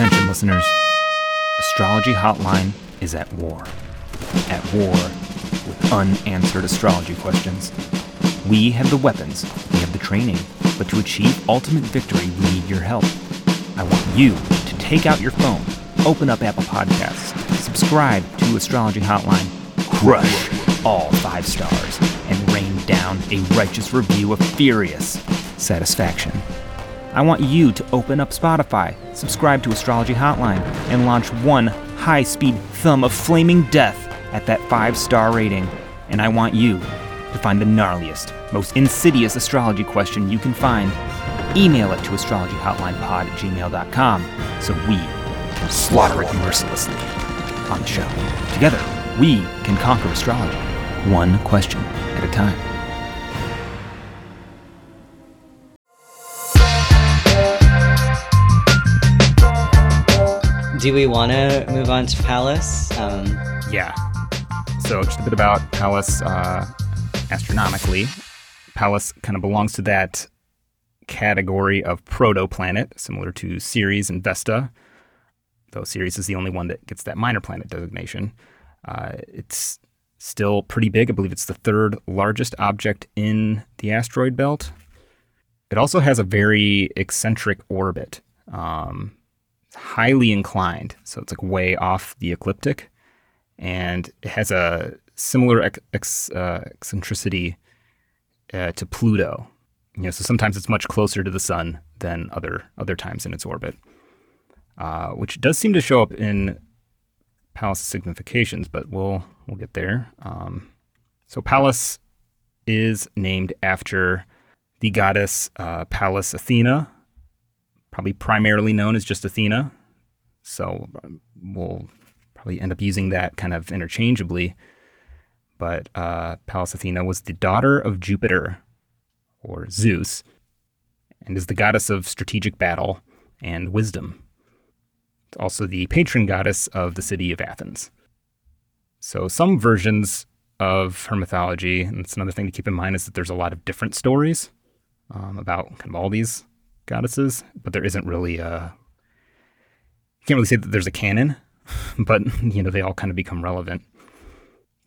Attention, listeners. Astrology Hotline is at war. At war with unanswered astrology questions. We have the weapons, we have the training, but to achieve ultimate victory, we need your help. I want you to take out your phone, open up Apple Podcasts, subscribe to Astrology Hotline, crush all five stars, and rain down a righteous review of furious satisfaction. I want you to open up Spotify, subscribe to Astrology Hotline, and launch one high speed thumb of flaming death at that five star rating. And I want you to find the gnarliest, most insidious astrology question you can find. Email it to astrologyhotlinepod at gmail.com so we can slaughter it mercilessly on the show. Together, we can conquer astrology, one question at a time. Do we want to move on to Pallas? Um, Yeah. So just a bit about Pallas uh, astronomically. Pallas kind of belongs to that category of protoplanet, similar to Ceres and Vesta. Though Ceres is the only one that gets that minor planet designation. Uh, it's still pretty big. I believe it's the third largest object in the asteroid belt. It also has a very eccentric orbit. Um, highly inclined, so it's like way off the ecliptic, and it has a similar ex- ex- uh, eccentricity uh, to Pluto. You know, so sometimes it's much closer to the sun than other other times in its orbit, uh, which does seem to show up in Pallas' significations, but we'll we'll get there. Um, so Pallas is named after the goddess uh, Pallas Athena, probably primarily known as just Athena. So we'll probably end up using that kind of interchangeably. But uh, Pallas Athena was the daughter of Jupiter, or Zeus, and is the goddess of strategic battle and wisdom. It's also the patron goddess of the city of Athens. So some versions of her mythology, and it's another thing to keep in mind, is that there's a lot of different stories um, about kind of all these goddesses, but there isn't really a. You can't really say that there's a canon, but you know they all kind of become relevant.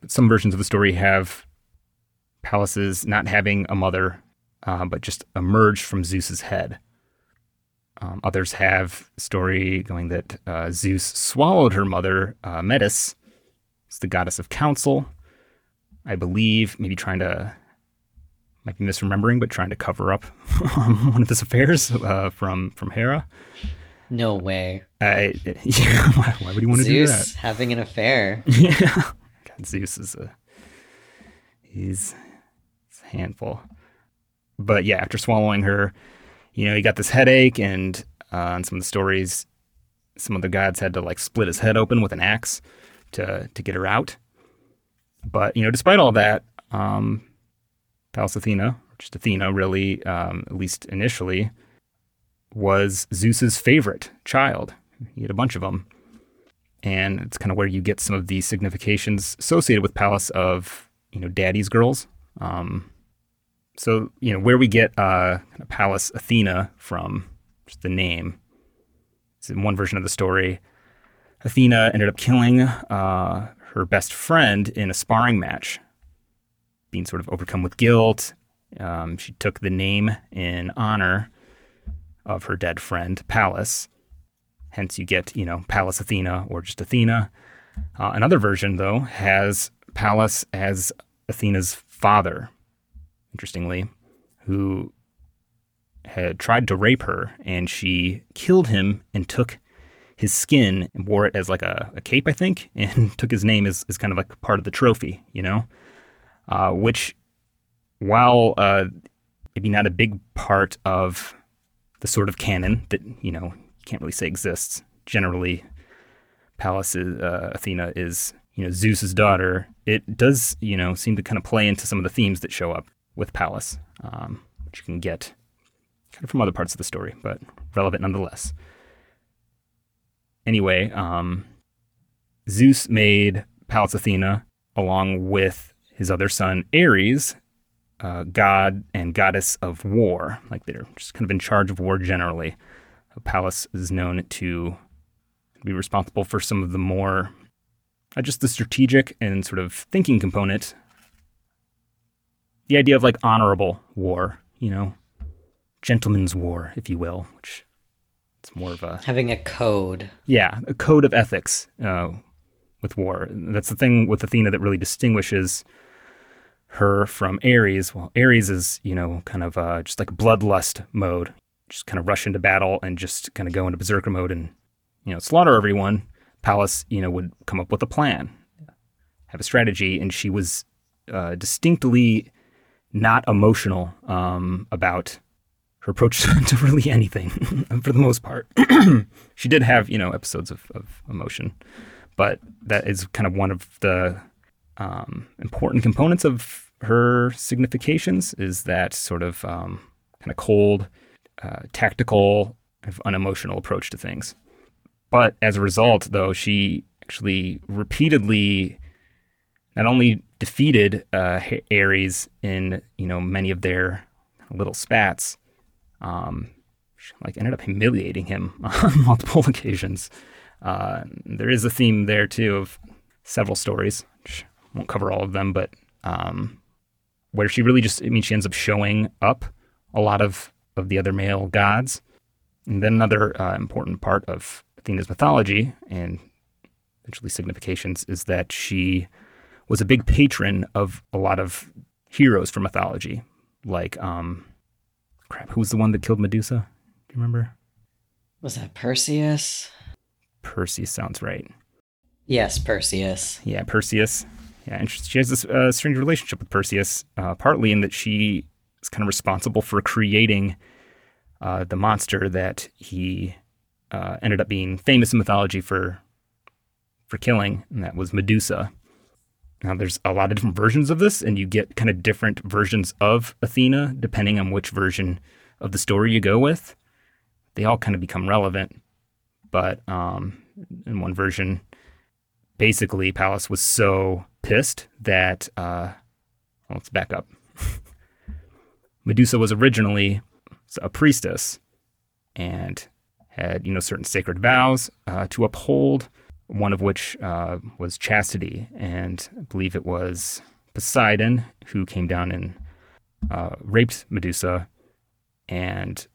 But some versions of the story have Pallas's not having a mother, uh, but just emerged from Zeus's head. Um, others have story going that uh, Zeus swallowed her mother, uh, Metis, the goddess of counsel. I believe, maybe trying to might be misremembering, but trying to cover up one of his affairs uh, from from Hera. no way. I, yeah, why, why would he want to do that? Zeus having an affair. Yeah, God, Zeus is a he's, he's a handful. But yeah, after swallowing her, you know, he got this headache, and uh, in some of the stories, some of the gods had to like split his head open with an axe to to get her out. But you know, despite all that, um, Pallas Athena, or just Athena, really, um, at least initially, was Zeus's favorite child. He had a bunch of them. And it's kind of where you get some of the significations associated with Pallas of, you know, daddy's girls. Um, so, you know, where we get uh, Pallas Athena from, just the name, is in one version of the story. Athena ended up killing uh, her best friend in a sparring match being sort of overcome with guilt. Um, she took the name in honor of her dead friend, Pallas. Hence, you get, you know, Pallas Athena or just Athena. Uh, another version, though, has Pallas as Athena's father, interestingly, who had tried to rape her, and she killed him and took his skin and wore it as like a, a cape, I think, and took his name as, as kind of like part of the trophy, you know? Uh, which, while uh, maybe not a big part of the sort of canon that you know you can't really say exists, generally, Pallas is, uh, Athena is you know Zeus's daughter. It does you know seem to kind of play into some of the themes that show up with Pallas, um, which you can get kind of from other parts of the story, but relevant nonetheless. Anyway, um, Zeus made Pallas Athena along with his other son Ares, uh, god and goddess of war. Like they're just kind of in charge of war generally. Pallas is known to be responsible for some of the more, uh, just the strategic and sort of thinking component. The idea of like honorable war, you know, gentleman's war, if you will, which it's more of a Having a code. yeah, a code of ethics uh, with war. That's the thing with Athena that really distinguishes her from Ares. Well, Ares is, you know, kind of uh, just like bloodlust mode, just kind of rush into battle and just kind of go into berserker mode and, you know, slaughter everyone. Pallas, you know, would come up with a plan, have a strategy, and she was uh, distinctly not emotional um, about her approach to really anything for the most part. she did have, you know, episodes of, of emotion, but that is kind of one of the um, important components of her significations is that sort of um, kind of cold, uh, tactical, kind of unemotional approach to things. But as a result, though, she actually repeatedly not only defeated uh, Ares in you know many of their little spats, um, she, like ended up humiliating him on multiple occasions. Uh, there is a theme there too of several stories. Which won't cover all of them, but um, where she really just I mean she ends up showing up a lot of of the other male gods. And then another uh, important part of Athena's mythology and eventually significations is that she was a big patron of a lot of heroes from mythology, like um, crap, who was the one that killed Medusa? Do you remember? Was that Perseus? Perseus sounds right. Yes, Perseus. Yeah, Perseus. Yeah, she has this uh, strange relationship with Perseus, uh, partly in that she is kind of responsible for creating uh, the monster that he uh, ended up being famous in mythology for for killing, and that was Medusa. Now, there's a lot of different versions of this, and you get kind of different versions of Athena depending on which version of the story you go with. They all kind of become relevant, but um, in one version, basically, Pallas was so pissed that, uh, well, let's back up. Medusa was originally a priestess and had, you know, certain sacred vows uh, to uphold one of which uh, was chastity. And I believe it was Poseidon who came down and uh, raped Medusa. And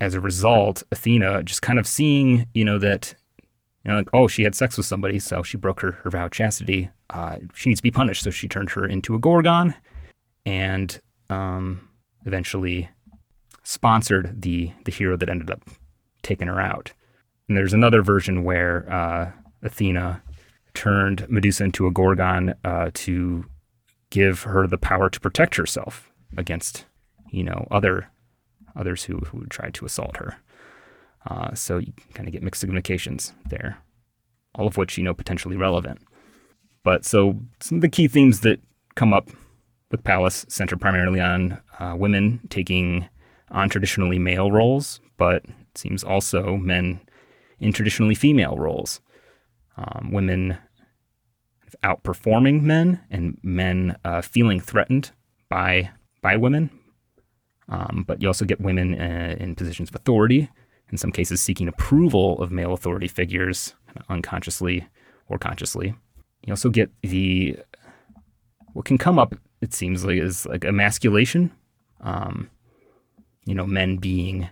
as a result, Athena just kind of seeing, you know, that, you know, like, oh, she had sex with somebody, so she broke her, her vow of chastity. Uh, she needs to be punished. So she turned her into a Gorgon and um, eventually sponsored the, the hero that ended up taking her out. And there's another version where uh, Athena turned Medusa into a Gorgon uh, to give her the power to protect herself against, you know, other others who, who try to assault her. Uh, so you kind of get mixed significations there, all of which, you know, potentially relevant. But so some of the key themes that come up with Pallas center primarily on uh, women taking on traditionally male roles, but it seems also men in traditionally female roles um, women outperforming men and men uh, feeling threatened by by women. Um, but you also get women uh, in positions of authority, in some cases seeking approval of male authority figures, unconsciously or consciously. You also get the what can come up. It seems like is like emasculation. Um, you know, men being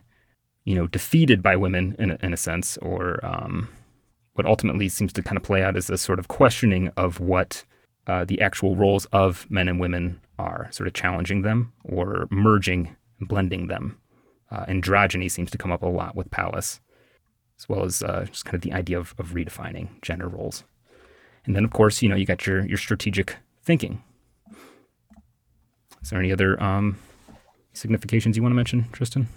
you know defeated by women in a, in a sense, or um, what ultimately seems to kind of play out as a sort of questioning of what uh, the actual roles of men and women are, sort of challenging them or merging, and blending them. Uh, androgyny seems to come up a lot with Pallas, as well as uh, just kind of the idea of, of redefining gender roles. And then, of course, you know, you got your your strategic thinking. Is there any other um, significations you want to mention, Tristan?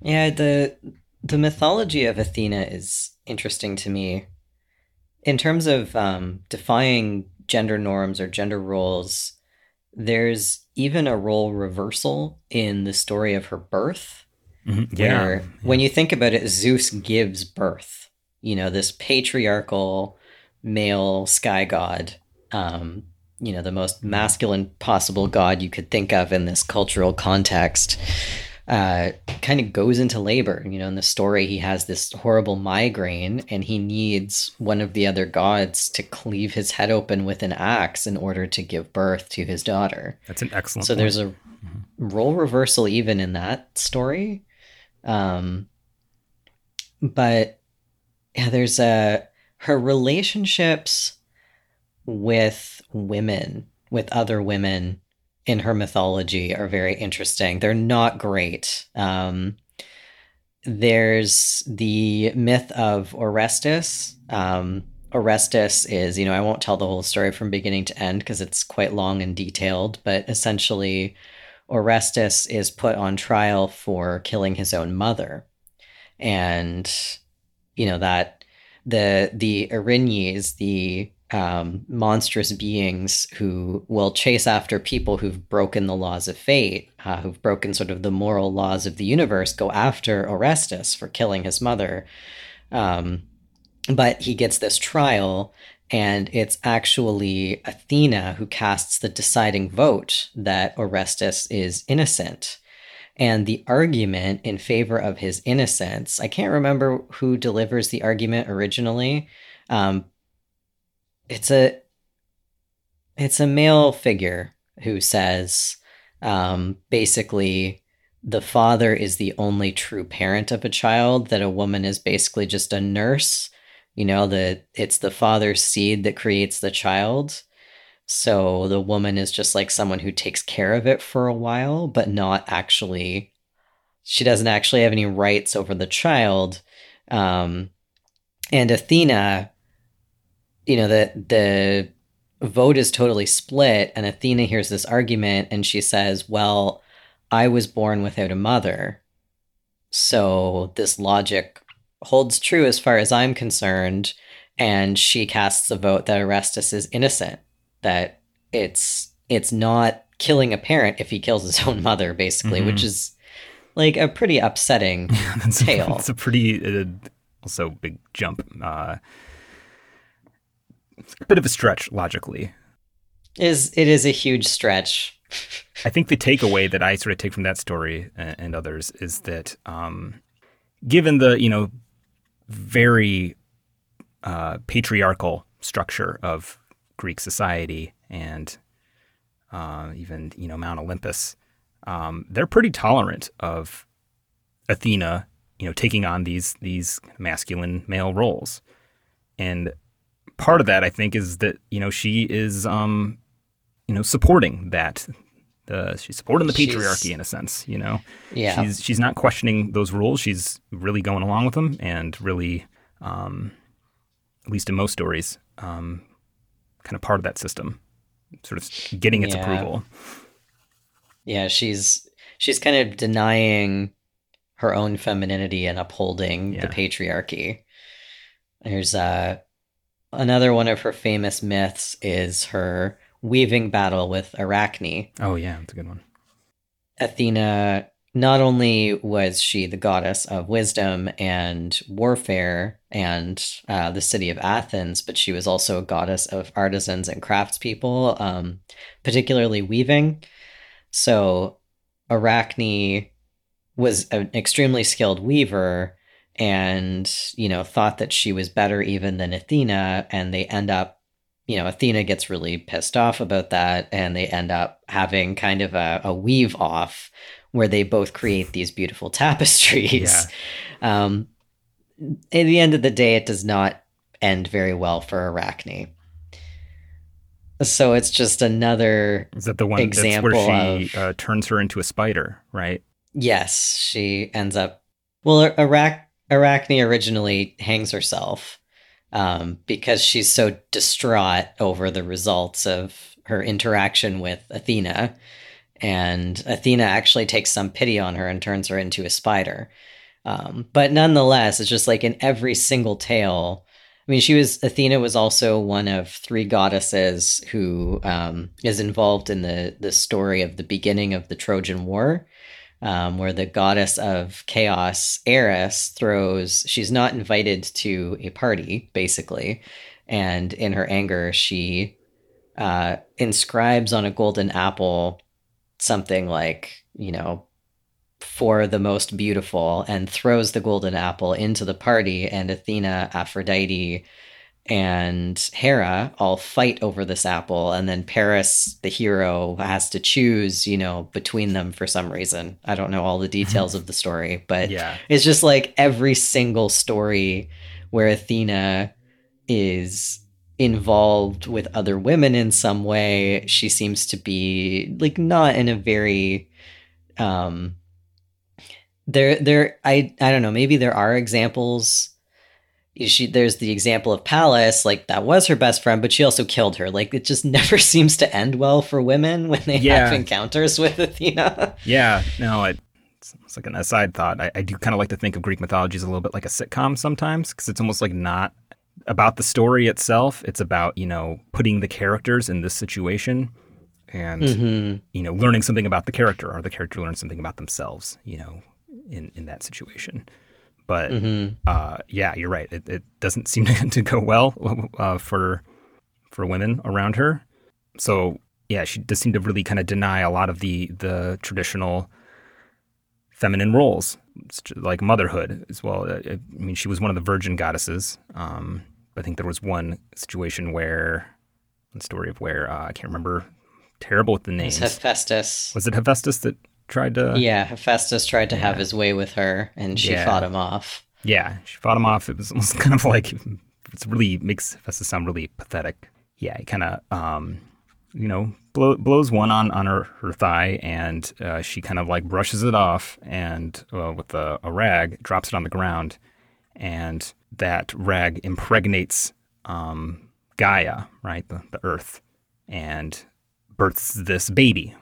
Yeah, the the mythology of Athena is interesting to me in terms of um, defying gender norms or gender roles. There's even a role reversal in the story of her birth. Mm-hmm. Yeah. Where, when you think about it, Zeus gives birth. You know, this patriarchal male sky god, um, you know, the most masculine possible god you could think of in this cultural context, uh, kind of goes into labor. You know, in the story, he has this horrible migraine and he needs one of the other gods to cleave his head open with an axe in order to give birth to his daughter. That's an excellent. So point. there's a role reversal even in that story. Um, but yeah, there's a her relationships with women, with other women in her mythology are very interesting. They're not great. Um, there's the myth of Orestes. Um, Orestes is, you know, I won't tell the whole story from beginning to end because it's quite long and detailed, but essentially, Orestes is put on trial for killing his own mother. And, you know, that the the Erinyes, the um, monstrous beings who will chase after people who've broken the laws of fate, uh, who've broken sort of the moral laws of the universe, go after Orestes for killing his mother. Um, but he gets this trial, and it's actually Athena who casts the deciding vote that Orestes is innocent. And the argument in favor of his innocence, I can't remember who delivers the argument originally, um, it's a it's a male figure who says um, basically the father is the only true parent of a child that a woman is basically just a nurse. You know that it's the father's seed that creates the child so the woman is just like someone who takes care of it for a while but not actually she doesn't actually have any rights over the child. Um, and athena you know the the vote is totally split and athena hears this argument and she says well i was born without a mother. So this logic holds true as far as i'm concerned and she casts a vote that orestes is innocent that it's it's not killing a parent if he kills his own mother basically Mhm. which is like a pretty upsetting that's, tale. A, that's a pretty uh, also big jump. Uh, it's a bit of a stretch logically. is it is a huge stretch I think the takeaway that I sort of take from that story and, and others is that, um, given the you know very uh, patriarchal structure of Greek society and uh, even you know Mount Olympus, um, they're pretty tolerant of Athena, you know, taking on these these masculine male roles, and part of that I think is that you know she is um, you know supporting that. The, she's supporting the She's- patriarchy in a sense, you know. yeah She's she's not questioning those rules. She's really going along with them and really, um, at least in most stories, um, kind of part of that system, sort of getting its Yeah. approval. Yeah, she's she's kind of denying her own femininity and upholding Yeah. the patriarchy. There's uh another one of her famous myths is her weaving battle with Arachne. Oh yeah, that's a good one. Athena not only was she the goddess of wisdom and warfare and uh, the city of Athens, but she was also a goddess of artisans and craftspeople, um, particularly weaving. So Arachne was an extremely skilled weaver and, you know, thought that she was better even than Athena. And they end up, you know, Athena gets really pissed off about that and they end up having kind of a, a weave off where they both create these beautiful tapestries. Um, at the end of the day, it does not end very well for Arachne. So it's just another Is that the one Example that's where she of- uh, turns her into a spider, right? Yes, she ends up. Well, Arach- Arachne originally hangs herself um, because she's so distraught over the results of her interaction with Athena. And Athena actually takes some pity on her and turns her into a spider. Um, but nonetheless, it's just like in every single tale. I mean, she was Athena was also one of three goddesses who um, is involved in the the story of the beginning of the Trojan War um, where the goddess of chaos, Eris, throws. She's not invited to a party, basically, and in her anger, she uh, inscribes on a golden apple something like, you know, for the most beautiful and throws the golden apple into the party and Athena, Aphrodite, and Hera all fight over this apple and then Paris the hero has to choose, you know, between them for some reason. I don't know all the mm-hmm. details of the story, but Yeah. it's just like every single story where Athena is involved with other women in some way, she seems to be like not in a very um there there I I don't know, maybe there are examples she there's the example of Pallas, like that was her best friend, but she also killed her. Like it just never seems to end well for women when they Yeah. have encounters with Athena. Yeah, no, it, it's almost like an aside thought. I, I do kind of like to think of Greek mythology as a little bit like a sitcom sometimes because it's almost like not about the story itself. It's about, you know, putting the characters in this situation and, hmm you know, learning something about the character or the character learns something about themselves, you know, in, in that situation. But hmm uh, yeah, you're right. It, it doesn't seem to, go well uh, for for women around her. So yeah, she does seem to really kind of deny a lot of the the traditional feminine roles, like motherhood as well. Uh, I mean, she was one of the virgin goddesses. Um, I think there was one situation where, the story of where uh, I can't remember, terrible with the names. Hephaestus. was it Hephaestus that tried to? yeah, Hephaestus tried to have his way with her, and she Yeah. fought him off. Yeah, she fought him off. It was almost kind of like it's really makes Hephaestus sound really pathetic. Yeah, he kind of um, you know blow, blows one on on her, her thigh, and uh, she kind of like brushes it off, and uh, with a, a rag drops it on the ground, and that rag impregnates um, Gaia, right, the, the Earth, and births this baby,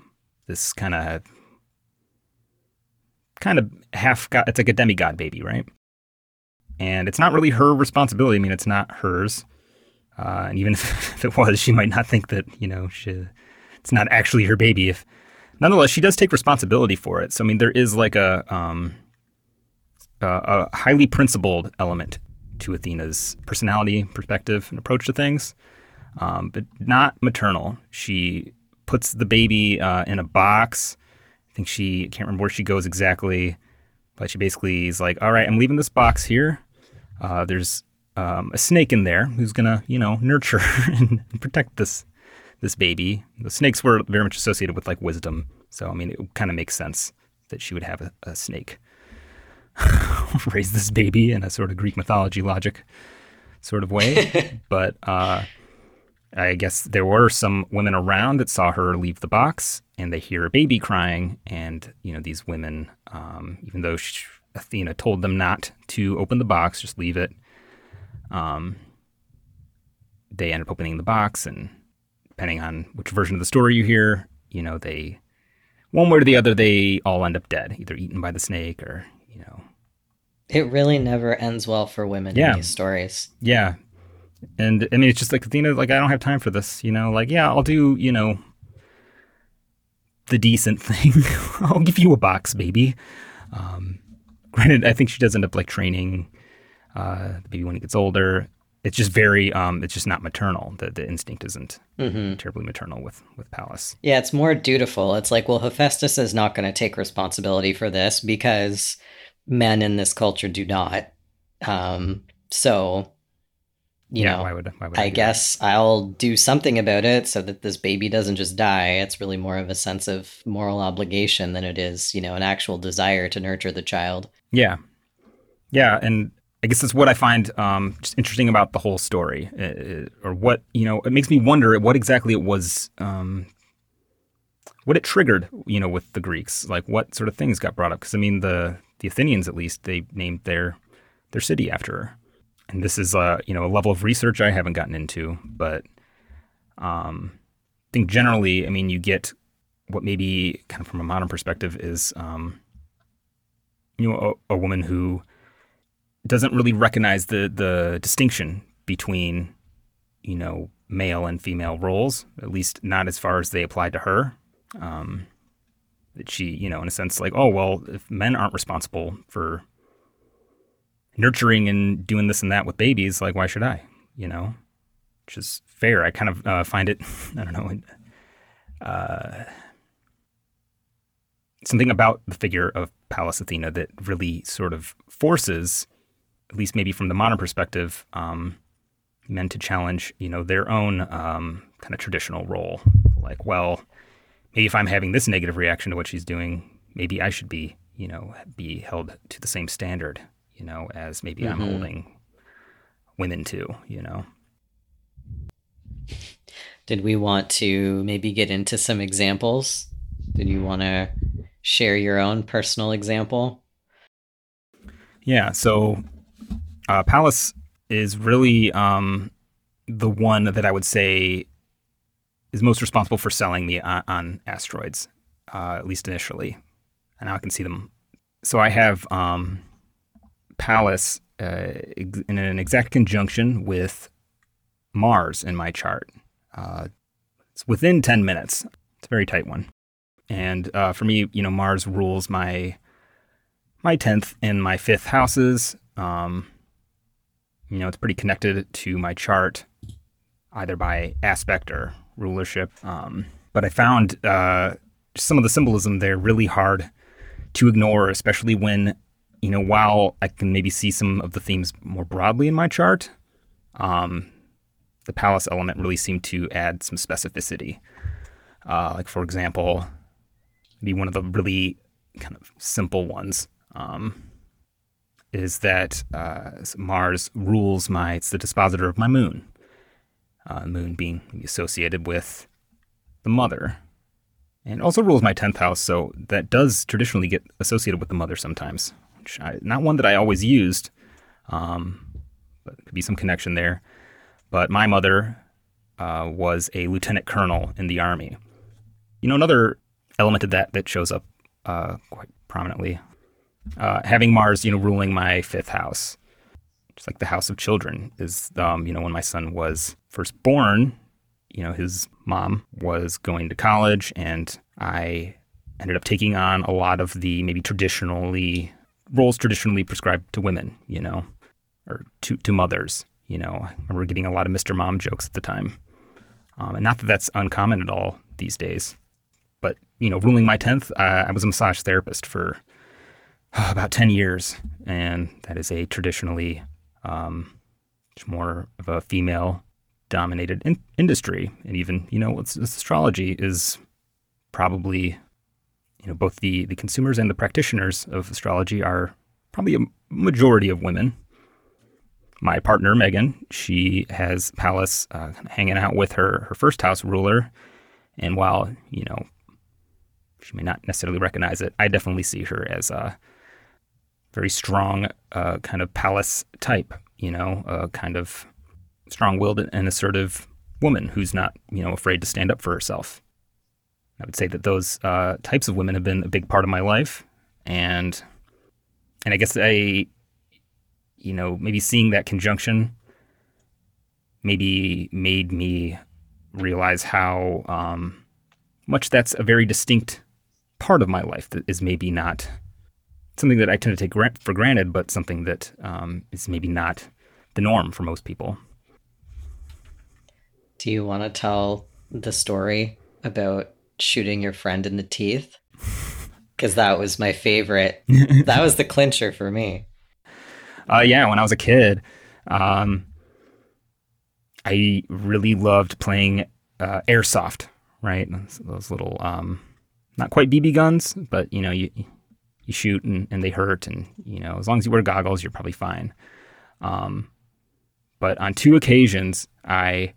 this kind of kind of half god. It's like a demigod baby, right? and it's not really her responsibility. I mean, it's not hers. Uh, and even if, if it was, she might not think that you know she, it's not actually her baby. If nonetheless, she does take responsibility for it. So I mean, there is like a um, a, a highly principled element to Athena's personality, perspective, and approach to things, um, but not maternal. She puts the baby uh, in a box. I think she can't remember where she goes exactly, but she basically is like, "All right, I'm leaving this box here. Uh, there's um, a snake in there who's gonna, you know, nurture and protect this this baby. The snakes were very much associated with like wisdom, so I mean, it kind of makes sense that she would have a, a snake raise this baby in a sort of Greek mythology logic sort of way. but uh, I guess there were some women around that saw her leave the box, and they hear a baby crying, and you know these women, um, even though sh Athena told them not to open the box, just leave it. Um, they end up opening the box, and depending on which version of the story you hear, you know they, one way or the other, they all end up dead, either eaten by the snake or you know It really never ends well for women Yeah. in these stories. Yeah. And I mean, it's just like Athena, like, I don't have time for this, you know, like, yeah, I'll do, you know, the decent thing. I'll give you a box, baby. Um, granted, I think she does end up like training uh, the baby when he gets older. It's just very, um, it's just not maternal. The, the instinct isn't hmm terribly maternal with, with Pallas. Yeah, it's more dutiful. It's like, well, Hephaestus is not going to take responsibility for this because men in this culture do not. Um, so, you yeah. know, why would, why would I that? guess I'll do something about it so that this baby doesn't just die. It's really more of a sense of moral obligation than it is, you know, an actual desire to nurture the child. Yeah, yeah, and I guess that's what I find um, just interesting about the whole story, uh, or what you know. It makes me wonder what exactly it was, um, what it triggered, you know, with the Greeks. Like what sort of things got brought up? Because I mean, the the Athenians at least they named their their city after her, and this is uh, you know a level of research I haven't gotten into, but um, I think generally, I mean, you get what maybe kind of from a modern perspective is. Um, you know, a, a woman who doesn't really recognize the the distinction between, you know, male and female roles, at least not as far as they apply to her. Um, that she, you know, in a sense, like, oh well, if men aren't responsible for nurturing and doing this and that with babies, like, why should I? You know, which is fair. I kind of uh, find it, I don't know, uh, something about the figure of Pallas Athena that really sort of forces, at least maybe from the modern perspective, um, men to challenge, you know, their own um, kind of traditional role. Like, well, maybe if I'm having this negative reaction to what she's doing, maybe I should be, you know, be held to the same standard, you know, as maybe mm-hmm. I'm holding women to, you know. Did we want to maybe get into some examples? Did you want to share your own personal example? Yeah. So, uh, Pallas is really um, the one that I would say is most responsible for selling me on, on asteroids, uh, at least initially. And now I can see them. So I have um, Pallas uh, in an exact conjunction with Mars in my chart. Uh, it's within 10 minutes. It's a very tight one. And uh, for me, you know, Mars rules my my 10th and my 5th houses. Um, you know, it's pretty connected to my chart, either by aspect or rulership. Um, but I found uh, some of the symbolism there really hard to ignore, especially when, you know, while I can maybe see some of the themes more broadly in my chart, um, the Pallas element really seemed to add some specificity. Uh, like, for example, be one of the really kind of simple ones um, is that uh, Mars rules my, it's the dispositor of my moon. Uh, moon being associated with the mother. And also rules my 10th house, so that does traditionally get associated with the mother sometimes. Which I, not one that I always used, um, but could be some connection there. But my mother uh, was a lieutenant colonel in the army. You know, another element of that that shows up uh, quite prominently, uh, having Mars, you know, ruling my fifth house, just like the house of children, is um, you know when my son was first born, you know, his mom was going to college, and I ended up taking on a lot of the maybe traditionally roles traditionally prescribed to women, you know, or to to mothers. You know, I remember getting a lot of Mr. Mom jokes at the time. Um, and not that that's uncommon at all these days. But, you know, ruling my 10th, uh, I was a massage therapist for uh, about 10 years. And that is a traditionally um, more of a female dominated in- industry. And even, you know, it's, it's astrology is probably, you know, both the, the consumers and the practitioners of astrology are probably a majority of women my partner Megan, she has Pallas uh, hanging out with her her first house ruler, and while you know she may not necessarily recognize it, I definitely see her as a very strong uh, kind of Pallas type. You know, a kind of strong-willed and assertive woman who's not you know afraid to stand up for herself. I would say that those uh, types of women have been a big part of my life, and and I guess I you know, maybe seeing that conjunction maybe made me realize how um, much that's a very distinct part of my life that is maybe not something that I tend to take for granted, but something that um, is maybe not the norm for most people. Do you want to tell the story about shooting your friend in the teeth? Because that was my favorite. that was the clincher for me. Uh, yeah, when I was a kid, um, I really loved playing uh, airsoft. Right, those, those little, um, not quite BB guns, but you know, you you shoot and, and they hurt, and you know, as long as you wear goggles, you're probably fine. Um, but on two occasions, I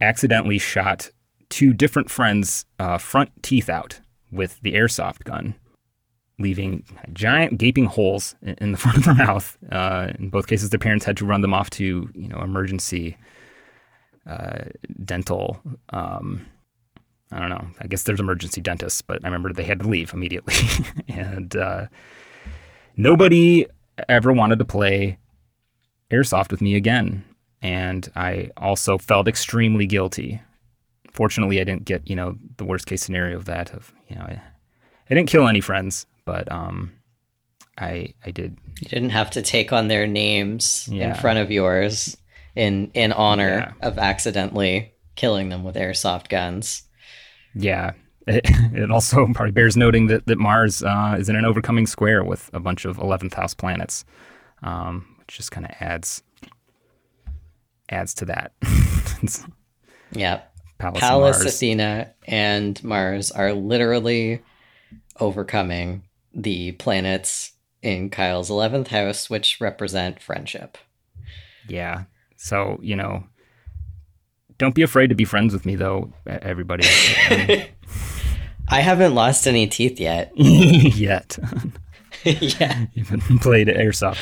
accidentally shot two different friends' uh, front teeth out with the airsoft gun leaving giant gaping holes in the front of their mouth. Uh, in both cases, their parents had to run them off to you know emergency uh, dental. Um, I don't know. I guess there's emergency dentists, but I remember they had to leave immediately, and uh, nobody ever wanted to play airsoft with me again. And I also felt extremely guilty. Fortunately, I didn't get you know the worst case scenario of that. Of you know, I, I didn't kill any friends, but um, I I did. You didn't have to take on their names yeah. in front of yours in in honor yeah. of accidentally killing them with airsoft guns. Yeah, it, it also probably bears noting that, that Mars uh, is in an overcoming square with a bunch of 11th house planets, um, which just kind of adds adds to that. yeah. Pallas, Pallas, and. Athena, and Mars are literally overcoming the planets in Kyle's 11th house, which represent friendship. Yeah. So, you know, don't be afraid to be friends with me, though, everybody. I haven't lost any teeth yet. yet. yeah. You haven't played airsoft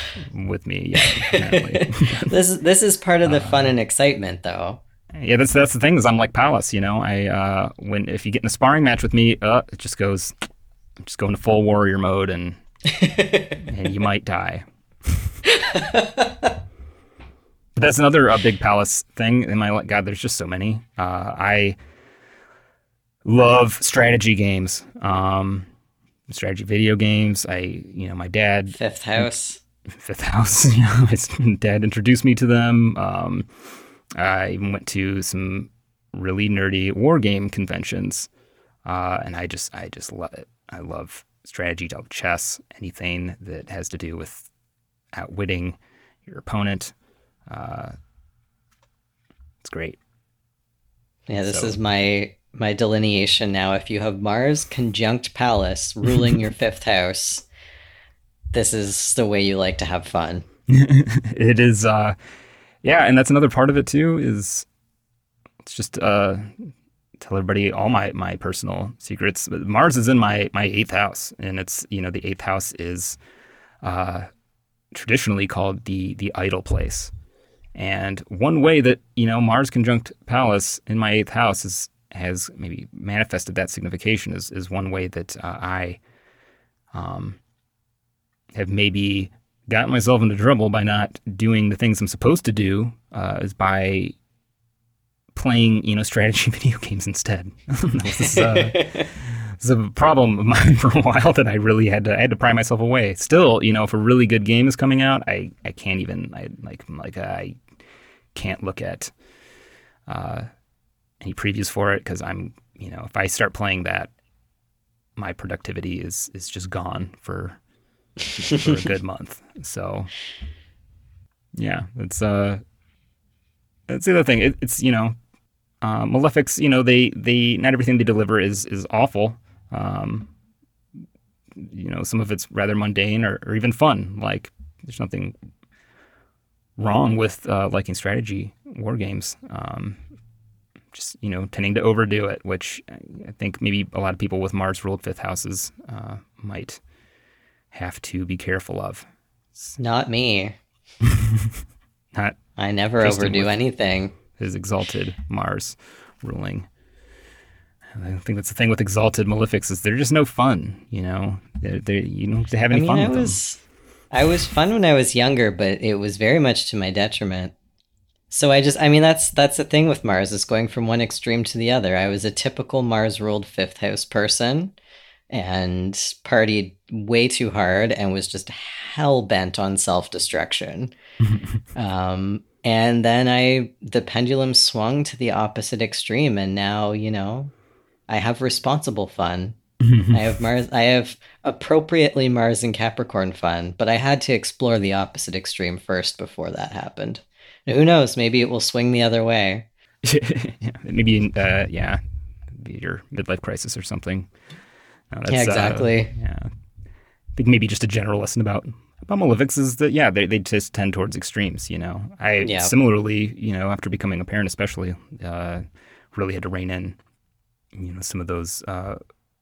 with me yet. This is this is part of the Uh, fun and excitement though. yeah, that's that's the thing is I'm like Pallas, you know. I uh when if you get in a sparring match with me, uh it just goes I'm just going to full warrior mode and and you might die. But that's another uh, big Pallas thing. And my God, there's just so many. Uh, I love strategy games, um, strategy video games. I, you know, my dad, Fifth house. fifth house, you know, his dad introduced me to them. Um, I even went to some really nerdy war game conventions, uh, and I just, I just love it. I love strategy, I love chess, anything that has to do with outwitting your opponent. Uh, it's great. Yeah, this So- is my my delineation now. If you have Mars conjunct Pallas ruling your fifth house, this is the way you like to have fun. it is, uh, yeah, and that's another part of it too. Is it's just uh, tell everybody all my my personal secrets. Mars is in my my eighth house, and it's you know the eighth house is uh, traditionally called the the idle place. And one way that you know Mars conjunct Pallas in my eighth house is has maybe manifested that signification is is one way that uh, I um, have maybe gotten myself into trouble by not doing the things I'm supposed to do uh, is by playing you know strategy video games instead. this, is, uh, this is a problem of mine for a while that I really had to I had to pry myself away. Still, you know, if a really good game is coming out, I I can't even I like like I can't look at uh, any previews for it because I'm you know if I start playing that, my productivity is is just gone for for a good month. So yeah, it's uh that's the other thing. It, it's you know uh, Malefics. You know they they not everything they deliver is is awful. Um, you know some of it's rather mundane or, or even fun. Like there's nothing wrong with uh, liking strategy war games. Um, just you know tending to overdo it, which I think maybe a lot of people with Mars ruled fifth houses uh, might have to be careful of. Not me. Not I never Kristen overdo anything. his exalted Mars ruling. I think that's the thing with exalted malefics is they're just no fun. You know, they're, they you don't have I any mean, fun I with was I was fun when I was younger, but it was very much to my detriment. So I just I mean that's that's the thing with Mars is going from one extreme to the other. I was a typical Mars ruled fifth house person and partied way too hard and was just hell bent on self-destruction. Um and then I the pendulum swung to the opposite extreme and now, you know, I have responsible fun. I have Mars. I have appropriately Mars and Capricorn fun, but I had to explore the opposite extreme first before that happened. Who knows? Maybe it will swing the other way. yeah, maybe uh, yeah, maybe your midlife crisis or something. No, Yeah, uh, exactly. yeah, I think maybe just a general lesson about about malefics is that yeah, they they just tend towards extremes. You know, I Yeah. similarly, you know, after becoming a parent, especially, uh, really had to rein in, you know, some of those uh,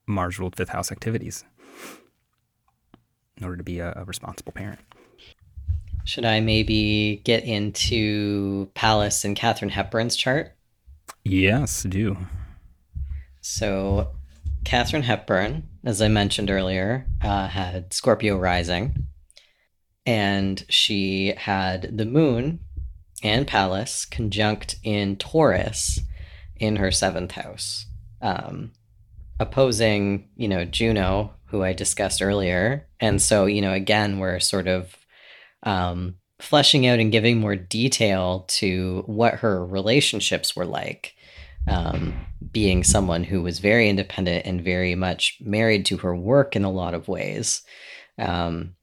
Mars ruled fifth house activities in order to be a, a responsible parent. Should I maybe get into Pallas and Katharine Hepburn's chart? Yes, do. So, Katharine Hepburn, as I mentioned earlier, uh, had Scorpio rising, and she had the moon and Pallas conjunct in Taurus in her seventh house, um, opposing, you know, Juno, who I discussed earlier. And so, you know, again, we're sort of um, fleshing out and giving more detail to what her relationships were like um, being someone who was very independent and very much married to her work in a lot of ways. Um,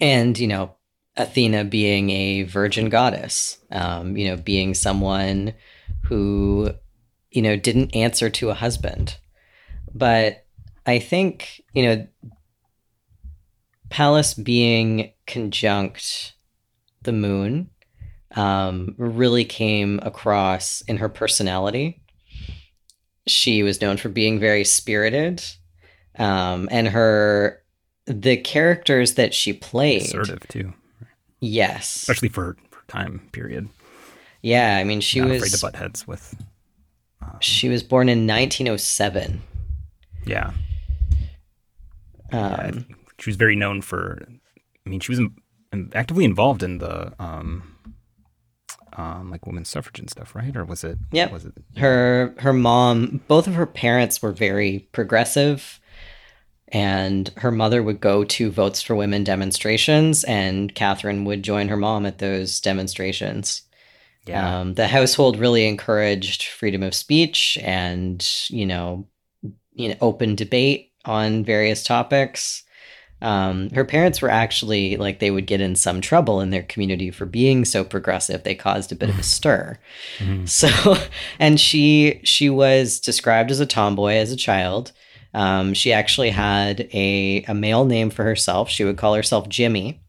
and, you know, Athena being a virgin goddess, um, you know, being someone who, you know, didn't answer to a husband. But I think, you know, Pallas being conjunct the moon um, really came across in her personality. She was known for being very spirited, um, and her the characters that she played assertive too. Yes, especially for, for time period. Yeah, I mean, she Not was afraid to butt heads with. Um, she was born in 1907. Yeah, yeah, Um, think she was very known for. I mean, she was in, in- actively involved in the um, um, like women's suffrage and stuff, right? Or was it? Yep. Was it? her her mom both of her parents were very progressive and her mother would go to votes for women demonstrations and katharine would join her mom at those demonstrations Yeah. um, the household really encouraged freedom of speech and you know you know open debate on various topics um, her parents were actually like they would get in some trouble in their community for being so progressive they caused a bit of a stir Mhm. so, and she she was described as a tomboy as a child. Um, she actually had a a male name for herself. She would call herself Jimmy,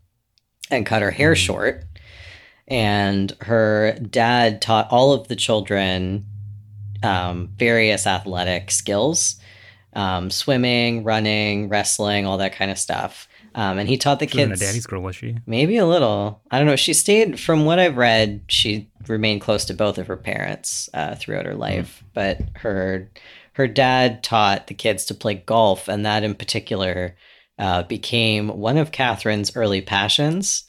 and cut her hair Mhm. short. And her dad taught all of the children um, various athletic skills, um, swimming, running, wrestling, all that kind of stuff. Um, and he taught the She wasn't kids. a daddy's girl, was she? Maybe a little. I don't know. She stayed, from what I've read, she remained close to both of her parents uh, throughout her life. But her her dad taught the kids to play golf, and that in particular uh, became one of Katharine's early passions.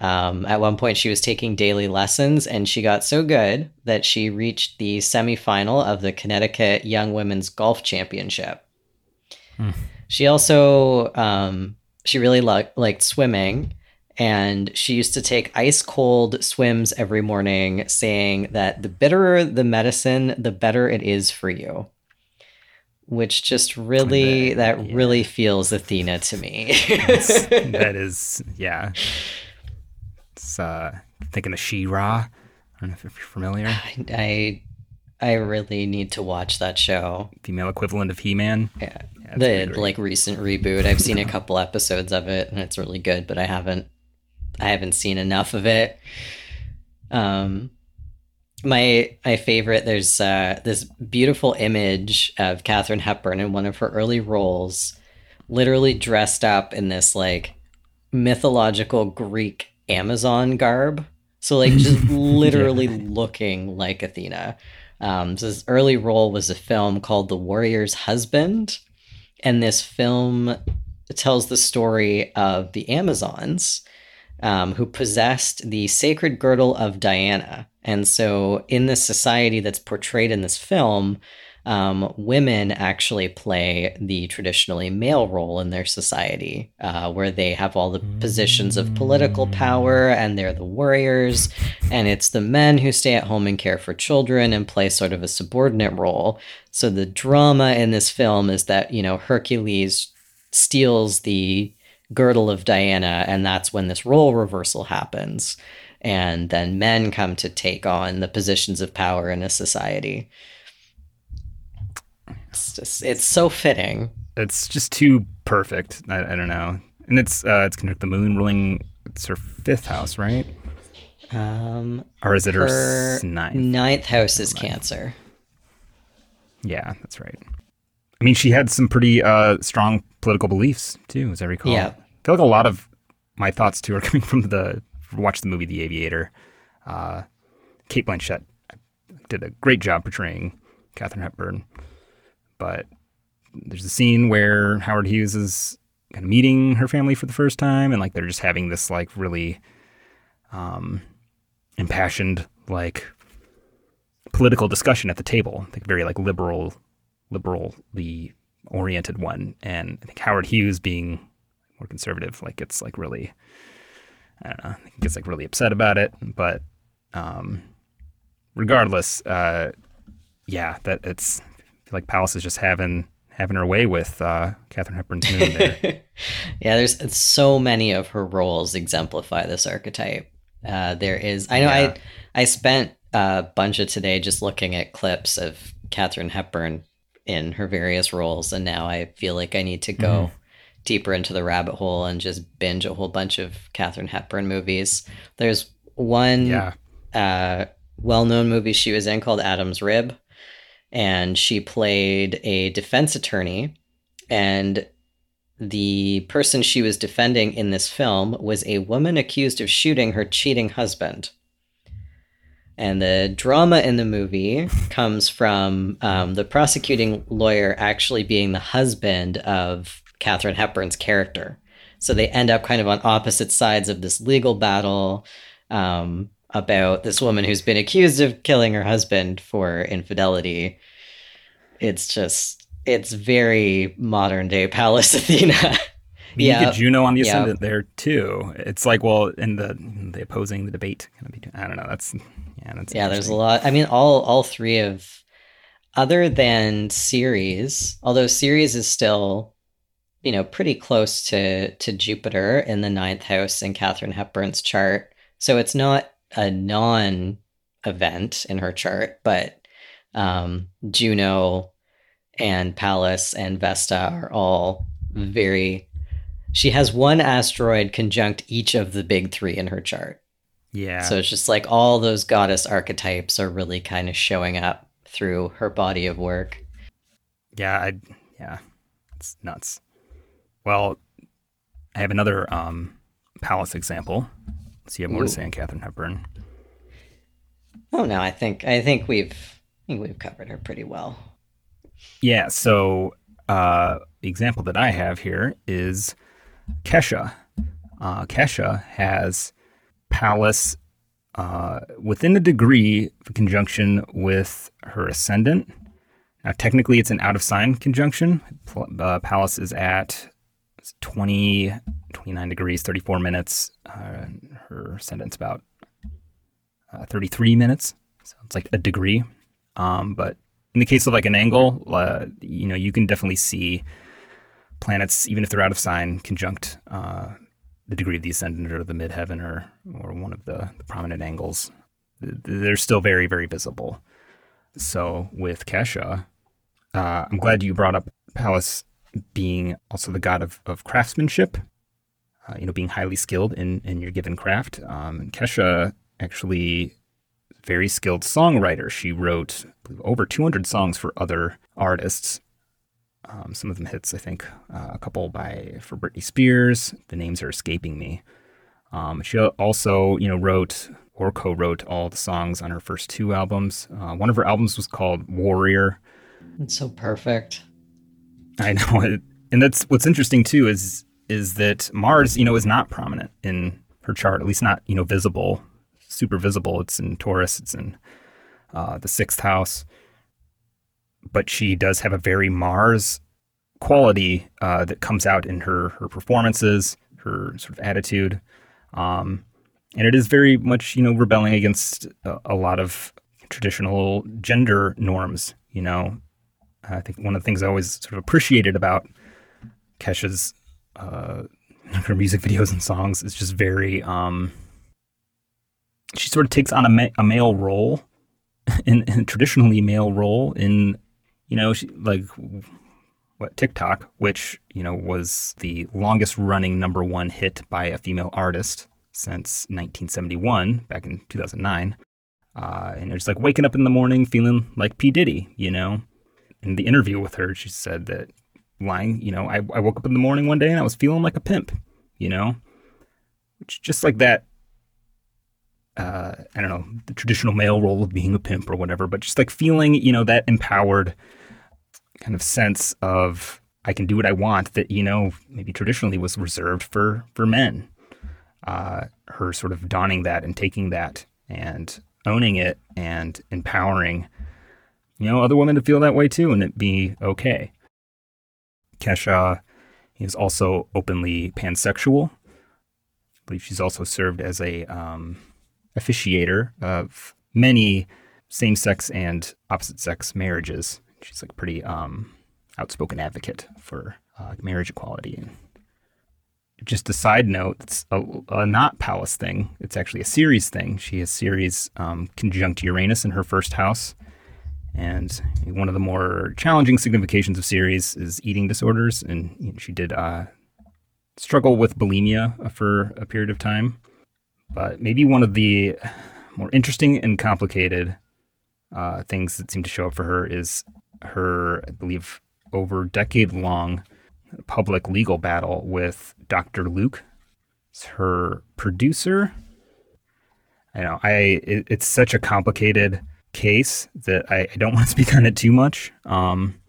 Um, at one point, she was taking daily lessons, and she got so good that she reached the semifinal of the Connecticut Young Women's Golf Championship. Hmm. She also um, she really lo- liked swimming, and she used to take ice cold swims every morning, saying that the bitterer the medicine, the better it is for you. Which just really that yeah. really feels Athena to me. That is, yeah. It's uh, thinking of She-Ra. I don't know if you're familiar. I I really need to watch that show. Female equivalent of He-Man. Yeah. Yeah, the like recent reboot. I've seen a couple episodes of it and it's really good, but I haven't I haven't seen enough of it. Um my my favorite there's uh this beautiful image of Katharine Hepburn in one of her early roles literally dressed up in this like mythological Greek Amazon garb. So like just literally looking like Athena. Um, so this early role was a film called The Warrior's Husband, and this film tells the story of the Amazons um, who possessed the sacred girdle of Diana. And so, in this society that's portrayed in this film, um, women actually play the traditionally male role in their society, uh, where they have all the positions of political power and they're the warriors. And it's the men who stay at home and care for children and play sort of a subordinate role. So the drama in this film is that, you know, Hercules steals the girdle of Diana, and that's when this role reversal happens. And then men come to take on the positions of power in a society. It's just, it's so fitting. It's just too perfect. I, I don't know. And it's uh, it's conjunct the moon ruling. It's her fifth house, right? Um, Or is it her, her ninth? ninth house is Cancer. Yeah, that's right. I mean, she had some pretty uh, strong political beliefs too, as I recall. Yeah. I feel like a lot of my thoughts too are coming from the watch the movie The Aviator. Uh, Cate Blanchett did a great job portraying Katharine Hepburn, but there's a scene where Howard Hughes is kind of meeting her family for the first time, and like they're just having this like really um, impassioned like political discussion at the table, like very like liberal, liberally oriented one, and I think Howard Hughes being more conservative, like gets like really, I don't know, gets like really upset about it, but um, regardless, uh, yeah, that it's feel like Pallas is just having having her way with uh, Katharine Hepburn's moon there. yeah, there's so many of her roles exemplify this archetype. Uh, there is, I know, yeah. I I spent a bunch of today just looking at clips of Katharine Hepburn in her various roles, and now I feel like I need to go mm-hmm. deeper into the rabbit hole and just binge a whole bunch of Katharine Hepburn movies. There's one yeah. uh, well-known movie she was in called Adam's Rib, and she played a defense attorney, and the person she was defending in this film was a woman accused of shooting her cheating husband. And the drama in the movie comes from um, the prosecuting lawyer actually being the husband of Katharine Hepburn's character. So they end up kind of on opposite sides of this legal battle um, about this woman who's been accused of killing her husband for infidelity. It's just, it's very modern day Pallas Athena. You yeah. get Juno on the ascendant yeah. there too. It's like, well, in the the opposing the debate, I don't know. That's yeah, that's yeah. There's a lot. I mean, all all three of other than Ceres, although Ceres is still, you know, pretty close to to Jupiter in the ninth house in Katharine Hepburn's chart. So it's not a non event in her chart, but um, Juno and Pallas and Vesta are all very. She has one asteroid conjunct each of the big three in her chart. Yeah. So it's just like all those goddess archetypes are really kind of showing up through her body of work. Yeah, I yeah. It's nuts. Well, I have another um Pallas example. So you have more Ooh. to say on Katharine Hepburn. Oh no, I think I think we've I think we've covered her pretty well. Yeah, so uh the example that I have here is Kesha. Uh, Kesha has Pallas uh, within a degree of conjunction with her ascendant. Now, technically, it's an out of sign conjunction. Uh, Pallas is at 20, 29 degrees, 34 minutes. Uh, her ascendant's about uh, 33 minutes. So it's like a degree. Um, but in the case of like an angle, uh, you know, you can definitely see planets, even if they're out of sign, conjunct uh, the degree of the ascendant or the midheaven or or one of the, the prominent angles, they're still very very visible. So with Kesha, uh, I'm glad you brought up Pallas being also the god of, of craftsmanship. Uh, you know, being highly skilled in in your given craft. Um, and Kesha actually very skilled songwriter. She wrote believe, over 200 songs for other artists um, some of them hits, I think, uh, a couple by for Britney Spears. The names are escaping me. Um, she also, you know, wrote or co-wrote all the songs on her first two albums. Uh, one of her albums was called Warrior. It's so perfect. I know, it, and that's what's interesting too is is that Mars, you know, is not prominent in her chart, at least not you know visible, super visible. It's in Taurus. It's in uh, the sixth house but she does have a very Mars quality uh, that comes out in her her performances, her sort of attitude, um, and it is very much you know rebelling against a, a, lot of traditional gender norms. You know, I think one of the things I always sort of appreciated about Kesha's uh, her music videos and songs is just very. Um, she sort of takes on a, ma- a male role, in, in traditionally male role in you know, she, like what Tik Tok, which you know was the longest running number one hit by a female artist since 1971, back in 2009. Uh, and it's like waking up in the morning feeling like P Diddy, you know. In the interview with her, she said that lying, you know, I, I woke up in the morning one day and I was feeling like a pimp, you know, which just like that uh, I don't know, the traditional male role of being a pimp or whatever, but just like feeling, you know, that empowered kind of sense of I can do what I want that you know maybe traditionally was reserved for for men. Uh, her sort of donning that and taking that and owning it and empowering you know other women to feel that way too and it be okay. Kesha is also openly pansexual. I believe she's also served as a um, officiator of many same sex and opposite sex marriages. She's like pretty um, outspoken advocate for uh, marriage equality. Just a side note, it's a, a, not Pallas thing. It's actually a Ceres thing. She has Ceres um, conjunct Uranus in her first house. And one of the more challenging significations of Ceres is eating disorders. And you know, she did uh, struggle with bulimia for a period of time. But maybe one of the more interesting and complicated uh, things that seem to show up for her is her, I believe, over decade long public legal battle with Dr. Luke. It's her producer. I know I it, it's such a complicated case that I, I, don't want to speak on it too much. Um,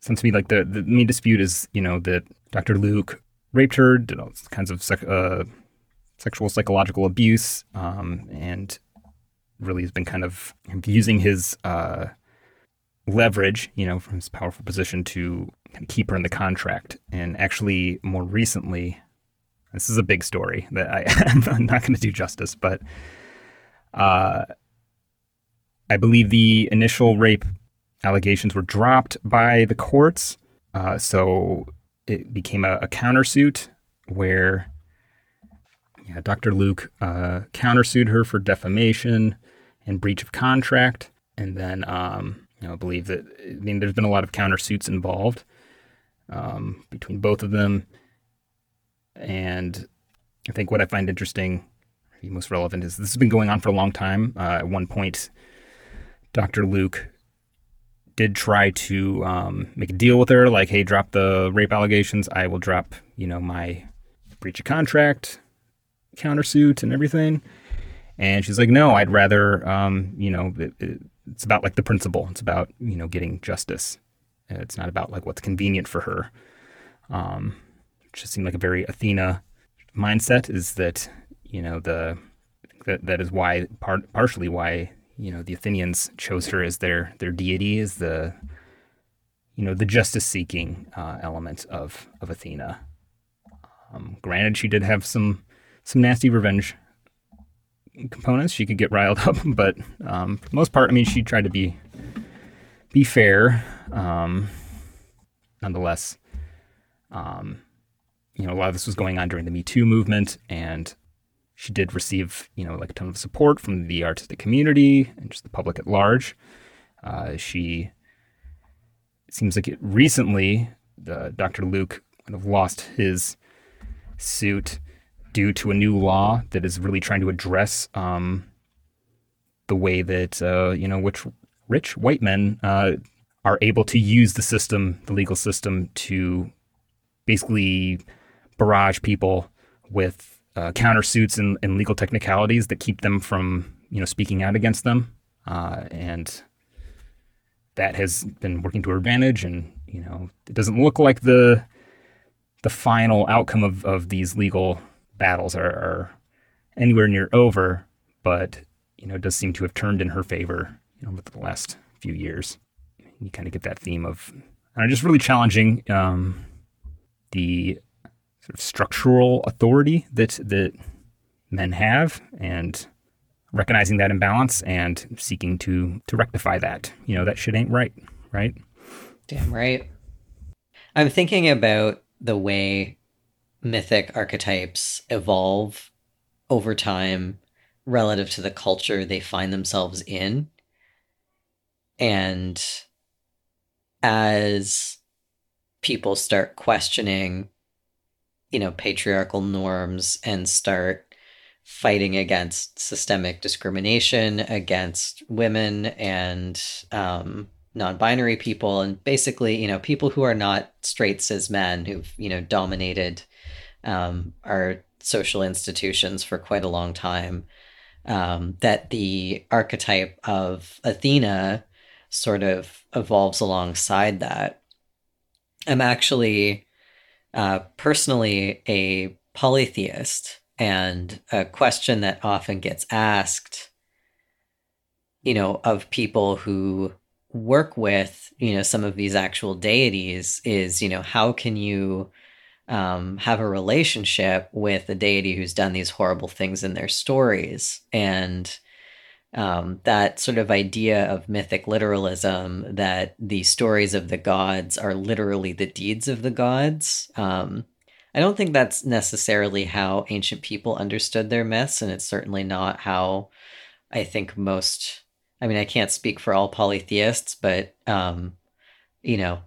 sounds to me like the the main dispute is you know that Dr. Luke raped her, did all kinds of sec- uh, sexual psychological abuse, um, and really has been kind of using his uh, leverage, you know, from his powerful position to kind of keep her in the contract. And actually, more recently, this is a big story that I, I'm not going to do justice, but uh, I believe the initial rape allegations were dropped by the courts. Uh, so it became a, a countersuit where yeah, Dr. Luke uh, countersued her for defamation and breach of contract. And then, um, you know, I believe that, I mean, there's been a lot of countersuits involved um, between both of them. And I think what I find interesting, most relevant, is this has been going on for a long time. Uh, at one point, Dr. Luke did try to um, make a deal with her, like, hey, drop the rape allegations. I will drop, you know, my breach of contract countersuit and everything. And she's like, no, I'd rather, um, you know, it, it, it's about like the principle. It's about, you know, getting justice. It's not about like what's convenient for her. Um, just seemed like a very Athena mindset is that, you know, the, that, that is why, part, partially why, you know, the Athenians chose her as their, their deity is the, you know, the justice seeking uh, element of, of Athena. Um, granted, she did have some, some nasty revenge components, she could get riled up. But um, for the most part, I mean, she tried to be be fair. Um, nonetheless, um, you know, a lot of this was going on during the Me Too movement, and she did receive, you know, like a ton of support from the artistic community and just the public at large. Uh, she seems like it recently, the, Dr. Luke kind of lost his suit due to a new law that is really trying to address um, the way that uh, you know which rich white men uh, are able to use the system, the legal system, to basically barrage people with uh, countersuits and, and legal technicalities that keep them from you know speaking out against them, uh, and that has been working to her advantage. And you know, it doesn't look like the the final outcome of, of these legal battles are, are anywhere near over, but you know, it does seem to have turned in her favor, you know, over the last few years. You kind of get that theme of uh, just really challenging um, the sort of structural authority that that men have, and recognizing that imbalance and seeking to to rectify that. You know, that shit ain't right, right? Damn right. I'm thinking about the way mythic archetypes evolve over time relative to the culture they find themselves in. And as people start questioning, you know, patriarchal norms and start fighting against systemic discrimination against women and um, non-binary people and basically you know people who are not straight cis men who've you know dominated um, our social institutions for quite a long time. Um, that the archetype of Athena sort of evolves alongside that. I'm actually uh, personally a polytheist, and a question that often gets asked, you know, of people who work with, you know, some of these actual deities is, you know, how can you um, have a relationship with a deity who's done these horrible things in their stories. And um, that sort of idea of mythic literalism that the stories of the gods are literally the deeds of the gods. Um, I don't think that's necessarily how ancient people understood their myths, and it's certainly not how I think most. I mean, I can't speak for all polytheists, but um, you know,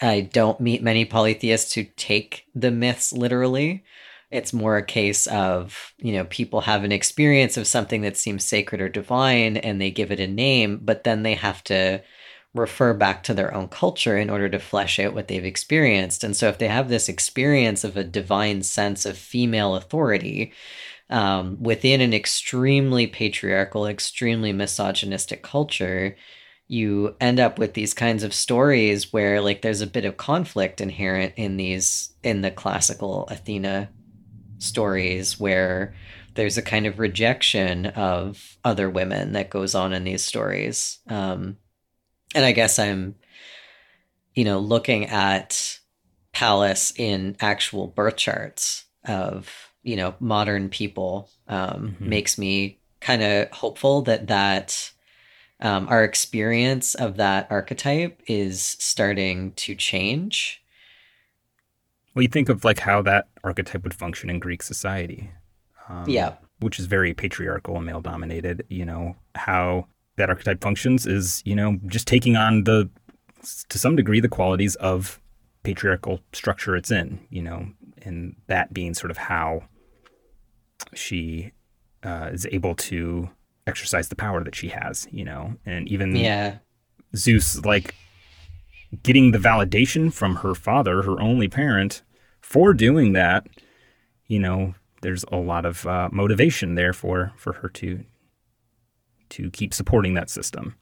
I don't meet many polytheists who take the myths literally. It's more a case of, you know, people have an experience of something that seems sacred or divine and they give it a name, but then they have to refer back to their own culture in order to flesh out what they've experienced. And so if they have this experience of a divine sense of female authority, um, within an extremely patriarchal, extremely misogynistic culture, you end up with these kinds of stories where like there's a bit of conflict inherent in these in the classical Athena stories where there's a kind of rejection of other women that goes on in these stories. Um, and I guess I'm, you know, looking at Pallas in actual birth charts of, you know, modern people um, mm-hmm. makes me kind of hopeful that that um, our experience of that archetype is starting to change. Well, you think of like how that archetype would function in Greek society. Um, yeah. Which is very patriarchal and male dominated. You know, how that archetype functions is, you know, just taking on the, to some degree, the qualities of patriarchal structure it's in, you know, and that being sort of how she uh, is able to exercise the power that she has, you know, and even yeah. Zeus like getting the validation from her father, her only parent, for doing that. You know, there's a lot of uh, motivation there for for her to to keep supporting that system.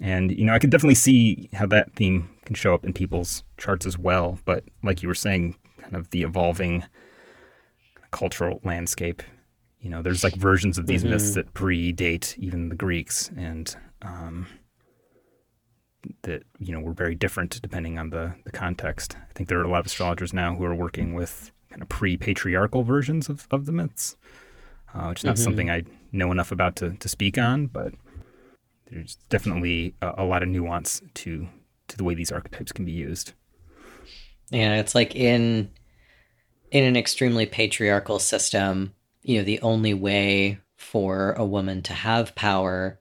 And you know, I could definitely see how that theme can show up in people's charts as well. But like you were saying, kind of the evolving cultural landscape you know, there's like versions of these mm-hmm. myths that predate even the Greeks, and um, that you know were very different depending on the the context. I think there are a lot of astrologers now who are working with kind of pre-patriarchal versions of, of the myths, uh, which is not mm-hmm. something I know enough about to, to speak on, but there's definitely a, a lot of nuance to to the way these archetypes can be used. Yeah, it's like in in an extremely patriarchal system, you know, the only way for a woman to have power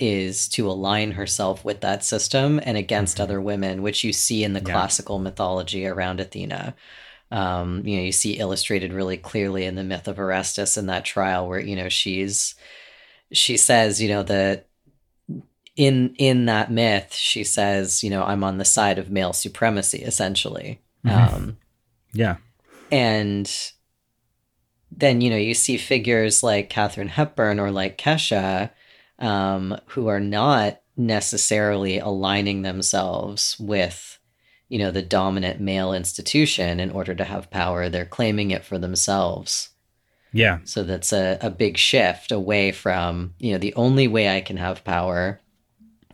is to align herself with that system and against mm-hmm. other women, which you see in the yeah. classical mythology around Athena. Um, you know, you see illustrated really clearly in the myth of Orestes in that trial where, you know, she's she says, you know, that in in that myth, she says, you know, I'm on the side of male supremacy, essentially. Mm-hmm. Um, yeah. And then you know you see figures like Katharine Hepburn or like Kesha, um, who are not necessarily aligning themselves with you know the dominant male institution in order to have power. They're claiming it for themselves. Yeah. So that's a, a big shift away from, you know, the only way I can have power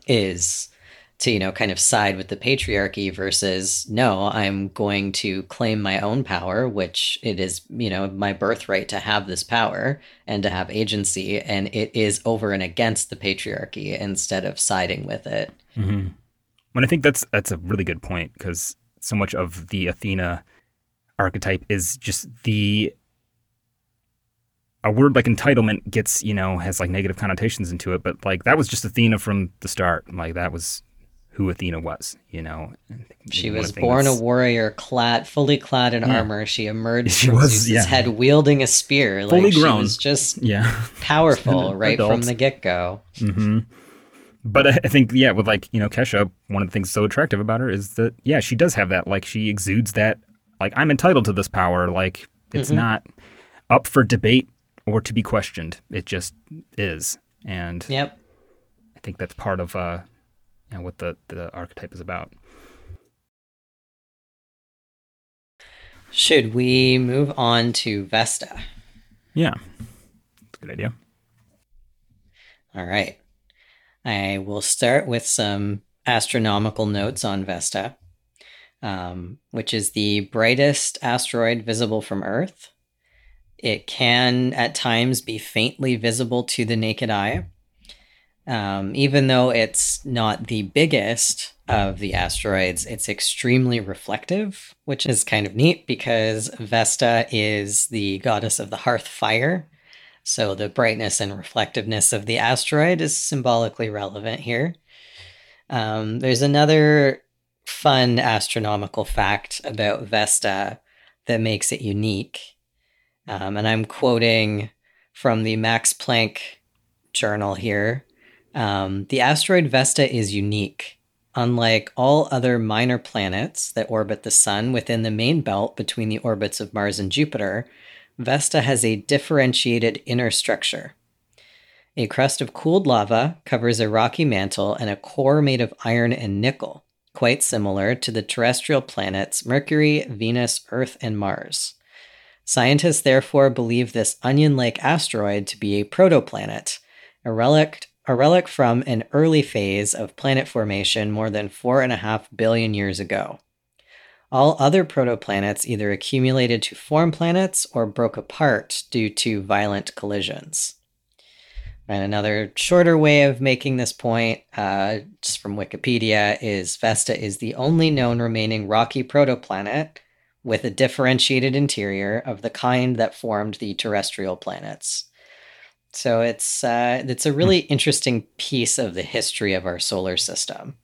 is to you know kind of side with the patriarchy versus no i'm going to claim my own power which it is you know my birthright to have this power and to have agency and it is over and against the patriarchy instead of siding with it mm-hmm. well i think that's that's a really good point because so much of the athena archetype is just the a word like entitlement gets you know has like negative connotations into it but like that was just athena from the start like that was who Athena was. You know, she was born a warrior, clad, fully clad in yeah. armor. She emerged she from was, yeah. head wielding a spear, fully like, grown. She was just yeah, powerful right adult. from the get go. Mm-hmm. But I think yeah, with like you know Kesha, one of the things so attractive about her is that yeah, she does have that like she exudes that like I'm entitled to this power. Like it's mm-hmm. not up for debate or to be questioned. It just is, and yep. I think that's part of uh, and what the, the archetype is about. Should we move on to Vesta? Yeah, that's a good idea. All right. I will start with some astronomical notes on Vesta, um, which is the brightest asteroid visible from Earth. It can at times be faintly visible to the naked eye Um, even though it's not the biggest of the asteroids, it's extremely reflective, which is kind of neat because Vesta is the goddess of the hearth fire. So the brightness and reflectiveness of the asteroid is symbolically relevant here. Um, there's another fun astronomical fact about Vesta that makes it unique. Um, and I'm quoting from the Max Planck journal here. Um, the asteroid Vesta is unique. Unlike all other minor planets that orbit the Sun within the main belt between the orbits of Mars and Jupiter, Vesta has a differentiated inner structure. A crust of cooled lava covers a rocky mantle and a core made of iron and nickel, quite similar to the terrestrial planets Mercury, Venus, Earth, and Mars. Scientists therefore believe this onion like asteroid to be a protoplanet, a relic, a relic from an early phase of planet formation more than 4.5 billion years ago. All other protoplanets either accumulated to form planets or broke apart due to violent collisions. And another shorter way of making this point, uh, just from Wikipedia, is Vesta is the only known remaining rocky protoplanet with a differentiated interior of the kind that formed the terrestrial planets. So it's uh, it's a really interesting piece of the history of our solar system.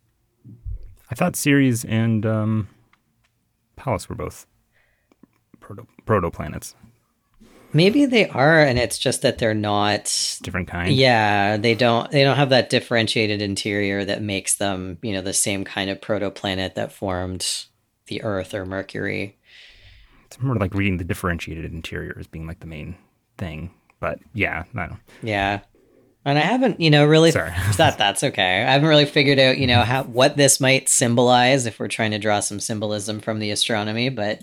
I thought Ceres and um, Pallas were both proto protoplanets. Maybe they are, and it's just that they're not different kind. Yeah, they don't they don't have that differentiated interior that makes them, you know, the same kind of protoplanet that formed the Earth or Mercury. It's more like reading the differentiated interior as being like the main thing. But yeah, I don't. Yeah, and I haven't, you know, really Sorry. that that's okay. I haven't really figured out, you know, how what this might symbolize if we're trying to draw some symbolism from the astronomy. But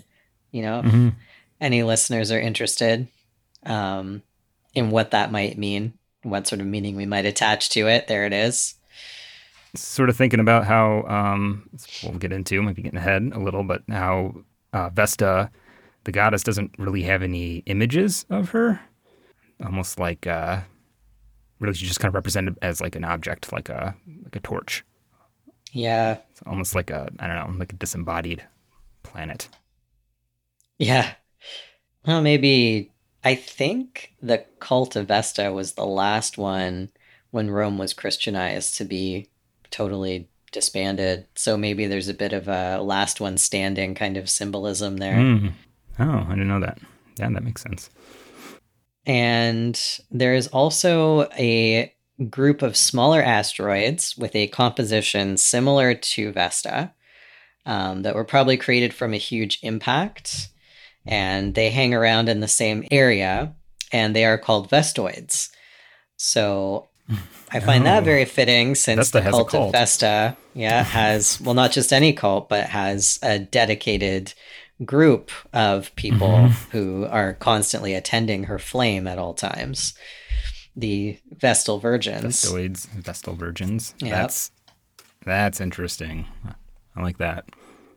you know, Mhm. if any listeners are interested um, in what that might mean, what sort of meaning we might attach to it, there it is. Sort of thinking about how um, we'll get into might be getting ahead a little, but how uh, Vesta, the goddess, doesn't really have any images of her. Almost like uh, really, just kind of represented as like an object, like a like a torch. Yeah, It's almost like a I don't know, like a disembodied planet. yeah. Well, maybe I think the cult of Vesta was the last one when Rome was Christianized to be totally disbanded. So maybe there's a bit of a last one standing kind of symbolism there. Mm. Oh, I didn't know that. Yeah, that makes sense. And there is also a group of smaller asteroids with a composition similar to Vesta um, that were probably created from a huge impact. And they hang around in the same area, and they are called Vestoids. So I find that Oh. very fitting since Vesta the a cult, of. Vesta, yeah, has, well, not just any cult, but has a dedicated group of people Mhm. who are constantly attending her flame at all times. The Vestal Virgins. Vestoids, Vestal Virgins. Yep. That's that's interesting. I like that.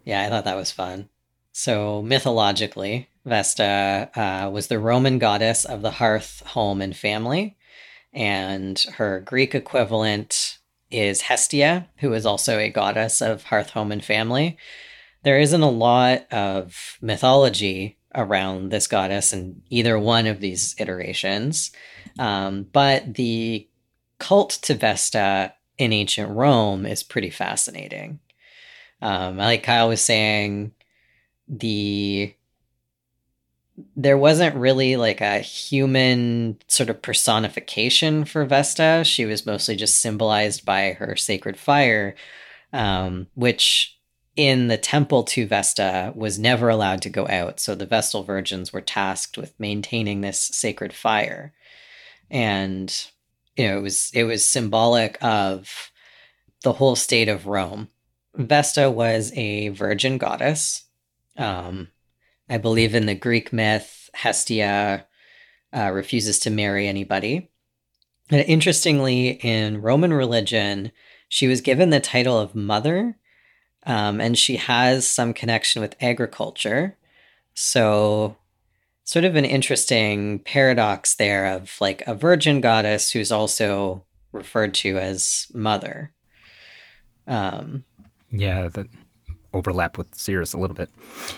Yeah, I thought that was fun. So, mythologically, Vesta uh, was the Roman goddess of the hearth, home, and family. And her Greek equivalent is Hestia, who is also a goddess of hearth, home, and family. There isn't a lot of mythology around this goddess in either one of these iterations. Um, but the cult to Vesta in ancient Rome is pretty fascinating. Um, like Kyle was saying, the there wasn't really like a human sort of personification for Vesta. She was mostly just symbolized by her sacred fire, um, which in the temple to Vesta was never allowed to go out. So the Vestal virgins were tasked with maintaining this sacred fire, and you know it was it was symbolic of the whole state of Rome. Vesta was a virgin goddess. Um, I believe in the Greek myth, Hestia uh, refuses to marry anybody. And interestingly, in Roman religion, she was given the title of mother, um, and she has some connection with agriculture. So, sort of an interesting paradox there of like a virgin goddess who's also referred to as mother. Um, yeah, that overlap with Ceres a little bit.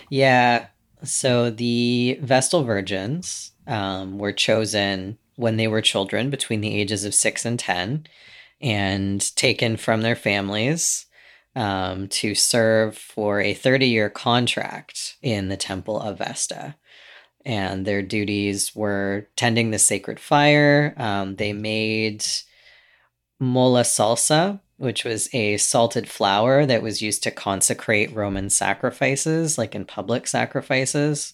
Yeah. So the Vestal Virgins um, were chosen when they were children between the ages of six and 10 and taken from their families um, to serve for a 30 year contract in the Temple of Vesta. And their duties were tending the sacred fire. Um, they made mola salsa, which was a salted flour that was used to consecrate Roman sacrifices, like in public sacrifices.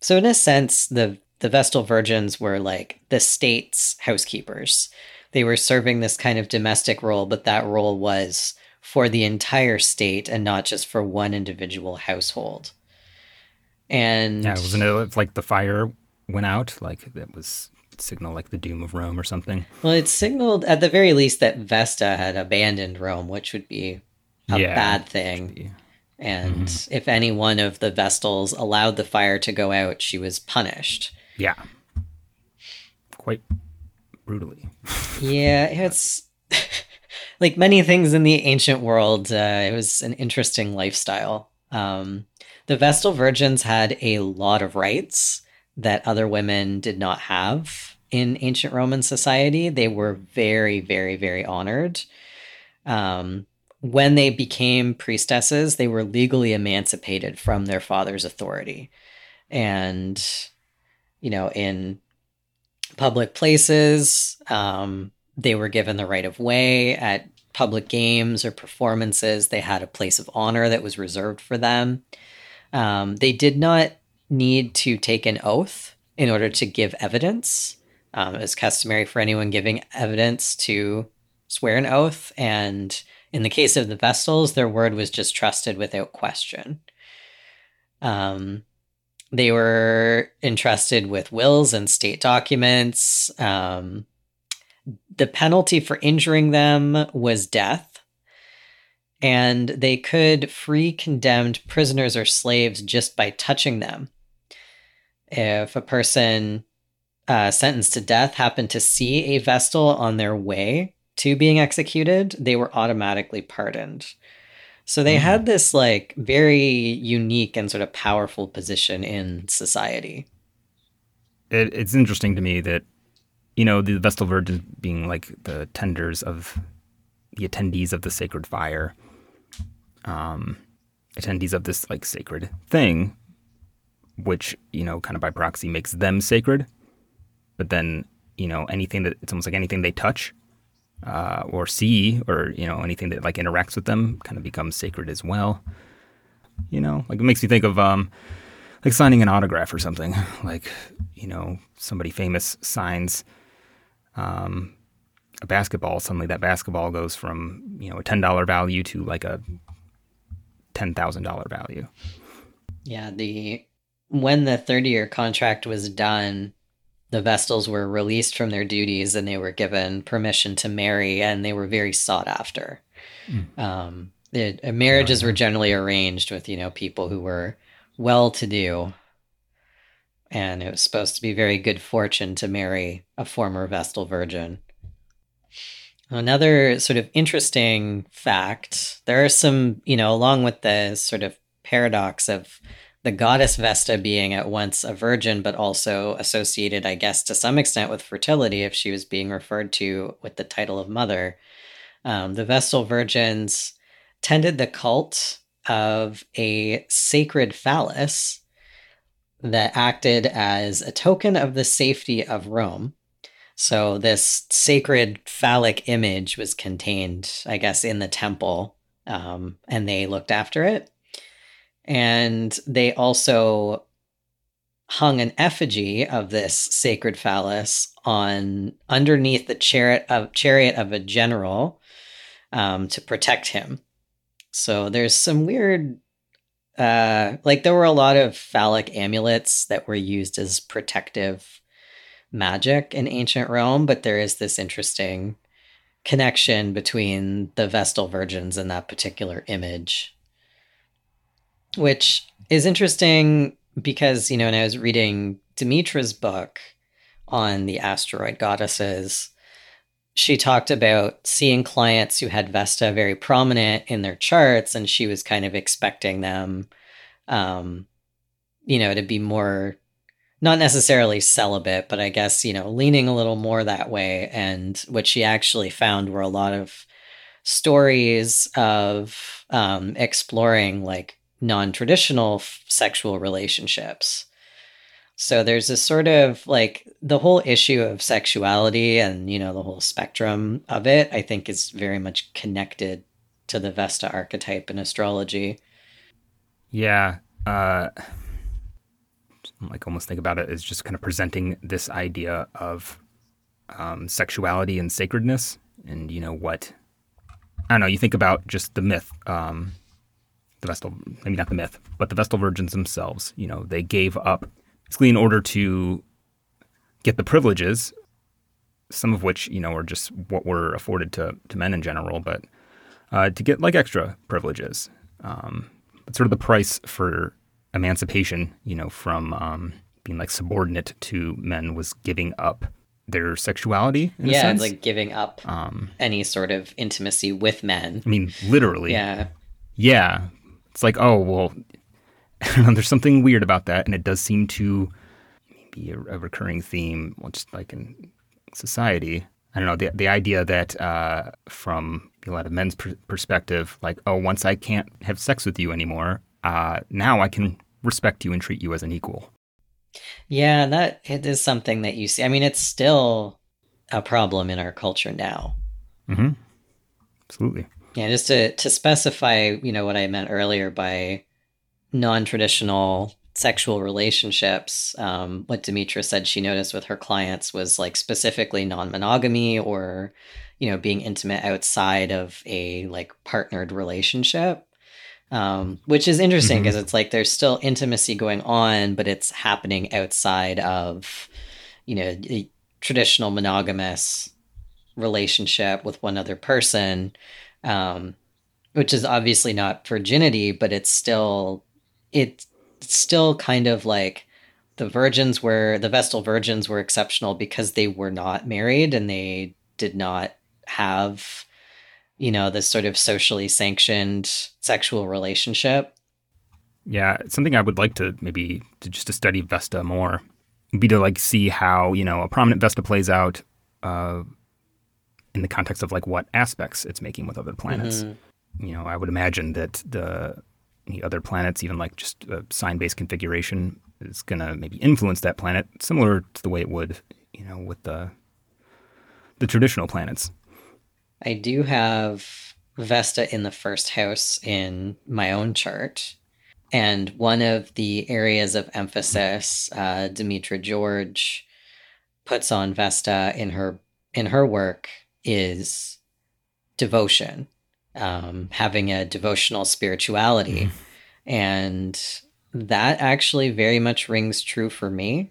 So, in a sense, the, the Vestal Virgins were like the state's housekeepers. They were serving this kind of domestic role, but that role was for the entire state and not just for one individual household. And yeah, wasn't it like the fire went out? Like that was signal like the doom of Rome or something. Well, it signaled at the very least that Vesta had abandoned Rome, which would be a yeah, bad thing. And mm-hmm. if any one of the Vestals allowed the fire to go out, she was punished. Yeah. Quite brutally. yeah, it's like many things in the ancient world, uh, it was an interesting lifestyle. Um, the Vestal Virgins had a lot of rights that other women did not have in ancient Roman society. They were very, very, very honored. Um, when they became priestesses, they were legally emancipated from their father's authority. And, you know, in public places, um, they were given the right of way at public games or performances. They had a place of honor that was reserved for them. Um, they did not need to take an oath in order to give evidence. Um, it was customary for anyone giving evidence to swear an oath. And in the case of the Vestals, their word was just trusted without question. Um, they were entrusted with wills and state documents. Um, the penalty for injuring them was death, and they could free condemned prisoners or slaves just by touching them. If a person uh, sentenced to death happened to see a Vestal on their way to being executed, they were automatically pardoned. So they mm. had this like very unique and sort of powerful position in society. It, it's interesting to me that you know, the Vestal Virgins being like the tenders of the attendees of the sacred fire, um, attendees of this like sacred thing, which, you know, kind of by proxy makes them sacred. But then, you know, anything that it's almost like anything they touch uh, or see or, you know, anything that like interacts with them kind of becomes sacred as well. You know, like it makes me think of, um, like signing an autograph or something. Like, you know, somebody famous signs um, a basketball, suddenly that basketball goes from you know a ten dollar value to like a ten thousand dollar value. Yeah, the when the thirty year contract was done, the Vestals were released from their duties and they were given permission to marry, and they were very sought after. Mm. Um, it, uh, marriages were generally arranged with you know people who were well to do and it was supposed to be very good fortune to marry a former Vestal virgin. Another sort of interesting fact there are some, you know, along with the sort of paradox of the goddess Vesta being at once a virgin, but also associated, I guess, to some extent with fertility if she was being referred to with the title of mother. Um, the Vestal virgins tended the cult of a sacred phallus that acted as a token of the safety of Rome. So, this sacred phallic image was contained, I guess, in the temple, um, and they looked after it. And they also hung an effigy of this sacred phallus on underneath the chariot of chariot of a general um, to protect him. So there's some weird uh, like there were a lot of phallic amulets that were used as protective magic in ancient Rome, but there is this interesting connection between the Vestal Virgins and that particular image, which is interesting because, you know, when I was reading Demetra's book on the asteroid goddesses, she talked about seeing clients who had Vesta very prominent in their charts, and she was kind of expecting them, um, you know, to be more, not necessarily celibate, but I guess, you know, leaning a little more that way. And what she actually found were a lot of stories of um, exploring like non traditional f- sexual relationships. So there's this sort of like the whole issue of sexuality and, you know, the whole spectrum of it, I think is very much connected to the Vesta archetype in astrology. Yeah. Uh, like almost think about it as just kind of presenting this idea of um, sexuality and sacredness and, you know, what, I don't know, you think about just the myth, um, the Vestal, maybe not the myth, but the Vestal virgins themselves, you know, they gave up basically in order to get the privileges, some of which you know are just what were afforded to to men in general, but uh, to get like extra privileges. Um, but sort of the price for emancipation, you know, from um, being like subordinate to men was giving up their sexuality. yeah, like giving up um, any sort of intimacy with men. I mean, literally. Yeah. Yeah. It's like, oh well, there's something weird about that, and it does seem to be a, a recurring theme, just like in society. I don't know the the idea that uh, from a lot of men's perspective, like, oh, once I can't have sex with you anymore, uh, now I can respect you and treat you as an equal. Yeah, that it is something that you see. I mean, it's still a problem in our culture now. Mm-hmm. Absolutely. Yeah, just to to specify, you know, what I meant earlier by non-traditional sexual relationships um, what demetra said she noticed with her clients was like specifically non-monogamy or you know being intimate outside of a like partnered relationship um, which is interesting because mm-hmm. it's like there's still intimacy going on but it's happening outside of you know a traditional monogamous relationship with one other person um, which is obviously not virginity but it's still it's still kind of like the virgins were the Vestal virgins were exceptional because they were not married and they did not have you know this sort of socially sanctioned sexual relationship yeah something i would like to maybe to just to study vesta more be to like see how you know a prominent vesta plays out uh, in the context of like what aspects it's making with other planets mm-hmm. you know i would imagine that the any other planets, even like just a sign-based configuration, is going to maybe influence that planet, similar to the way it would, you know, with the the traditional planets. I do have Vesta in the first house in my own chart. And one of the areas of emphasis uh, Demetra George puts on Vesta in her in her work is devotion um, having a devotional spirituality. Mm. And that actually very much rings true for me.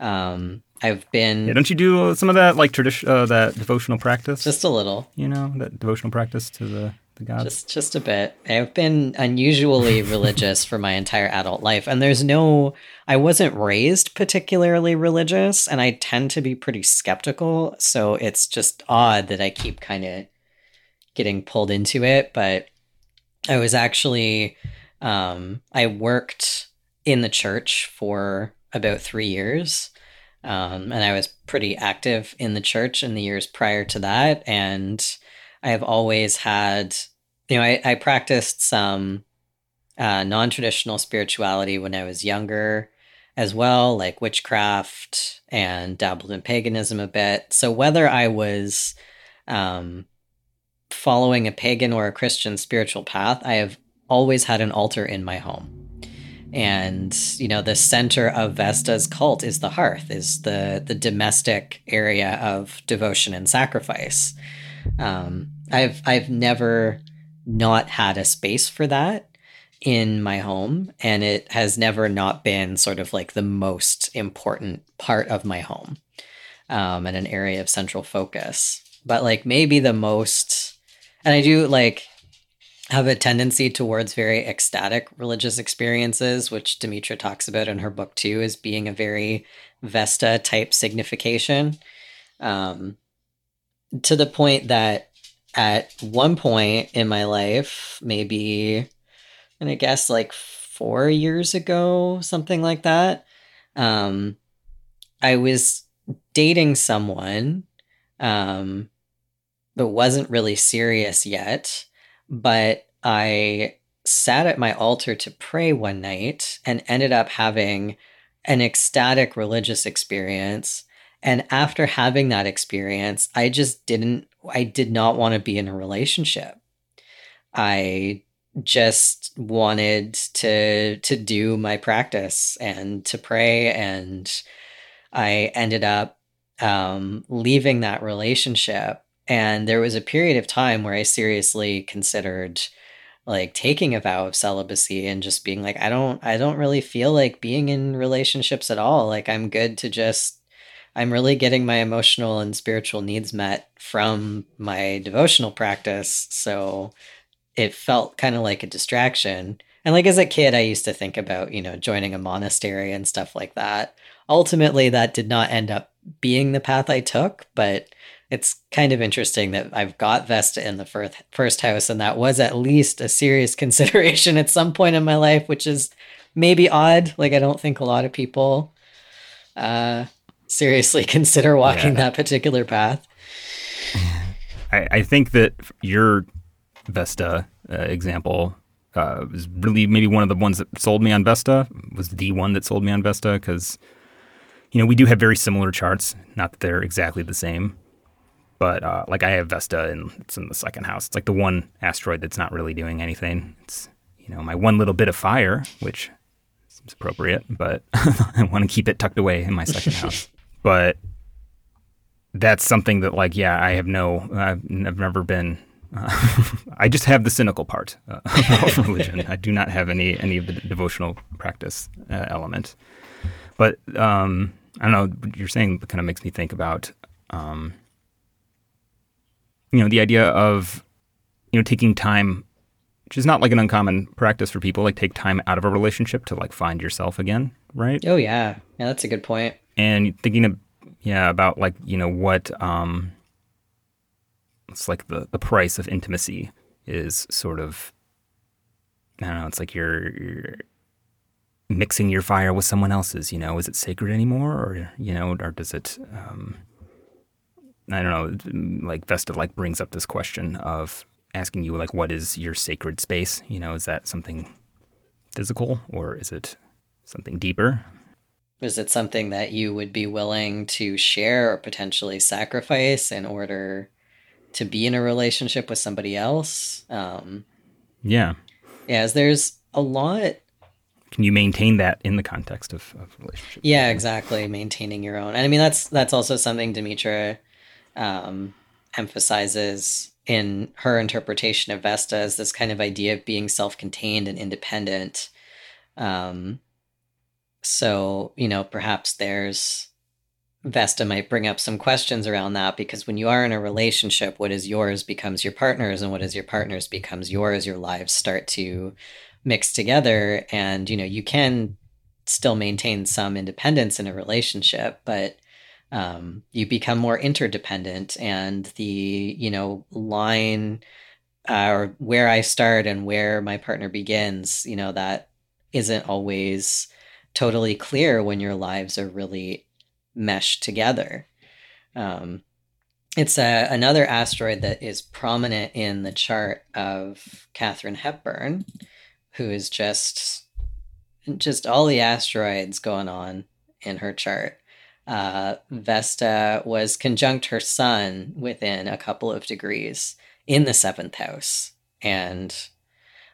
Um, I've been. Yeah, don't you do some of that like tradition, uh, that devotional practice? Just a little. You know, that devotional practice to the the gods. Just just a bit. I've been unusually religious for my entire adult life, and there's no. I wasn't raised particularly religious, and I tend to be pretty skeptical. So it's just odd that I keep kind of getting pulled into it, but I was actually um, I worked in the church for about three years. Um, and I was pretty active in the church in the years prior to that. And I have always had, you know, I, I practiced some uh, non traditional spirituality when I was younger as well, like witchcraft and dabbled in paganism a bit. So whether I was um, following a pagan or a Christian spiritual path, I have always had an altar in my home. And you know, the center of Vesta's cult is the hearth, is the the domestic area of devotion and sacrifice. Um, I've I've never not had a space for that in my home, and it has never not been sort of like the most important part of my home, um, and an area of central focus. But like maybe the most and I do like have a tendency towards very ecstatic religious experiences, which Demetra talks about in her book too, as being a very Vesta type signification. Um, to the point that at one point in my life, maybe, and I guess like four years ago, something like that, um, I was dating someone, um, but wasn't really serious yet. But I sat at my altar to pray one night and ended up having an ecstatic religious experience. And after having that experience, I just didn't, I did not want to be in a relationship. I just wanted to to do my practice and to pray and I ended up um, leaving that relationship and there was a period of time where I seriously considered like taking a vow of celibacy and just being like I don't I don't really feel like being in relationships at all like I'm good to just I'm really getting my emotional and spiritual needs met from my devotional practice so it felt kind of like a distraction. And like as a kid, I used to think about, you know, joining a monastery and stuff like that. Ultimately, that did not end up being the path I took, but it's kind of interesting that I've got Vesta in the first first house, and that was at least a serious consideration at some point in my life, which is maybe odd. Like I don't think a lot of people uh, seriously consider walking yeah. that particular path. I, I think that you're Vesta uh, example uh, was really maybe one of the ones that sold me on Vesta. Was the one that sold me on Vesta because you know we do have very similar charts. Not that they're exactly the same, but uh, like I have Vesta and it's in the second house. It's like the one asteroid that's not really doing anything. It's you know my one little bit of fire, which seems appropriate, but I want to keep it tucked away in my second house. But that's something that like yeah I have no I've, I've never been uh, I just have the cynical part uh, of religion. I do not have any any of the devotional practice uh, element. But um, I don't know. What you're saying but kind of makes me think about, um, you know, the idea of you know taking time, which is not like an uncommon practice for people. Like take time out of a relationship to like find yourself again, right? Oh yeah, yeah, that's a good point. And thinking of yeah about like you know what. Um, it's like the the price of intimacy is sort of I don't know. It's like you're, you're mixing your fire with someone else's. You know, is it sacred anymore, or you know, or does it? Um, I don't know. Like Vesta like brings up this question of asking you like, what is your sacred space? You know, is that something physical or is it something deeper? Is it something that you would be willing to share or potentially sacrifice in order to be in a relationship with somebody else. Um, yeah. Yeah, as there's a lot. Can you maintain that in the context of, of relationship? Yeah, exactly. Maintaining your own. And I mean, that's that's also something Demetra um, emphasizes in her interpretation of Vesta as this kind of idea of being self-contained and independent. Um, so you know, perhaps there's Vesta might bring up some questions around that because when you are in a relationship, what is yours becomes your partner's, and what is your partner's becomes yours. Your lives start to mix together, and you know you can still maintain some independence in a relationship, but um, you become more interdependent, and the you know line uh, or where I start and where my partner begins, you know that isn't always totally clear when your lives are really meshed together. Um, it's a, another asteroid that is prominent in the chart of Katharine Hepburn, who is just just all the asteroids going on in her chart. Uh, Vesta was conjunct her sun within a couple of degrees in the seventh house. And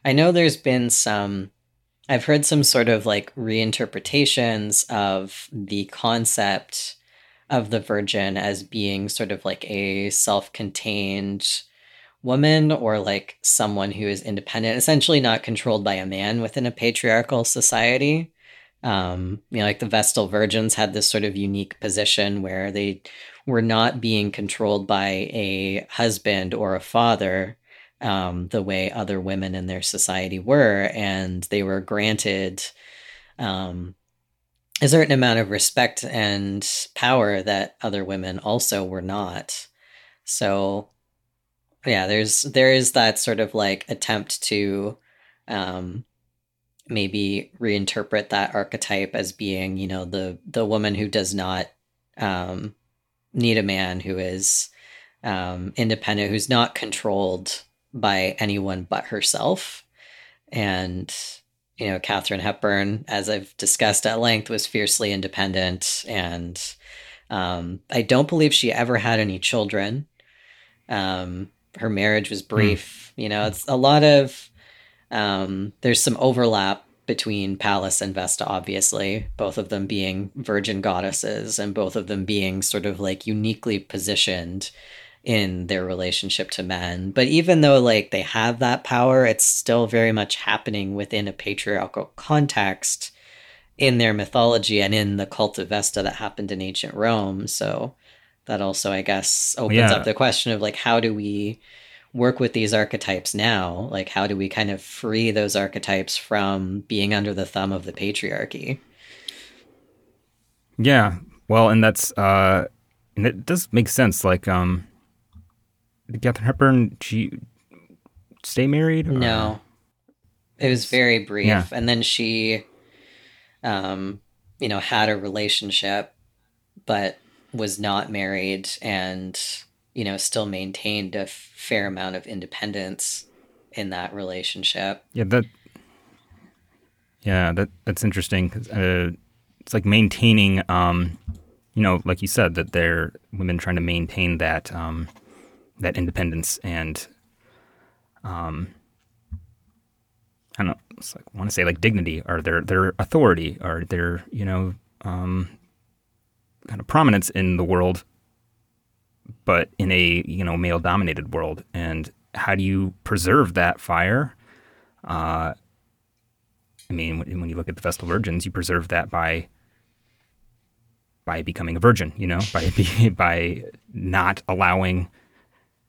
I know there's been some I've heard some sort of like reinterpretations of the concept of the Virgin as being sort of like a self contained woman or like someone who is independent, essentially not controlled by a man within a patriarchal society. Um, you know, like the Vestal Virgins had this sort of unique position where they were not being controlled by a husband or a father, um, the way other women in their society were, and they were granted um, a certain amount of respect and power that other women also were not. So yeah, there's there is that sort of like attempt to um maybe reinterpret that archetype as being, you know, the the woman who does not um need a man who is um independent, who's not controlled by anyone but herself. And you know, Katharine Hepburn, as I've discussed at length, was fiercely independent and um, I don't believe she ever had any children. Um, her marriage was hmm. brief. Mm. You know, it's a lot of um, there's some overlap between Pallas and Vesta, obviously, both of them being virgin goddesses and both of them being sort of like uniquely positioned in their relationship to men. But even though like they have that power, it's still very much happening within a patriarchal context in their mythology and in the cult of Vesta that happened in ancient Rome. So that also, I guess, opens yeah. up the question of like, how do we work with these archetypes now? Like, how do we kind of free those archetypes from being under the thumb of the patriarchy? Yeah. Well, and that's, uh, and it does make sense. Like, um, did Katharine Hepburn, she stay married? Or? No. It was very brief. Yeah. And then she, um, you know, had a relationship, but was not married and you know still maintained a fair amount of independence in that relationship. Yeah that yeah that that's interesting because uh, it's like maintaining um you know like you said that they're women trying to maintain that um that independence and um I don't know, it's like want to say like dignity or their their authority or their you know um, kind of prominence in the world, but in a you know male dominated world. And how do you preserve that fire? Uh, I mean, when, you look at the Vestal Virgins, you preserve that by by becoming a virgin. You know, by by not allowing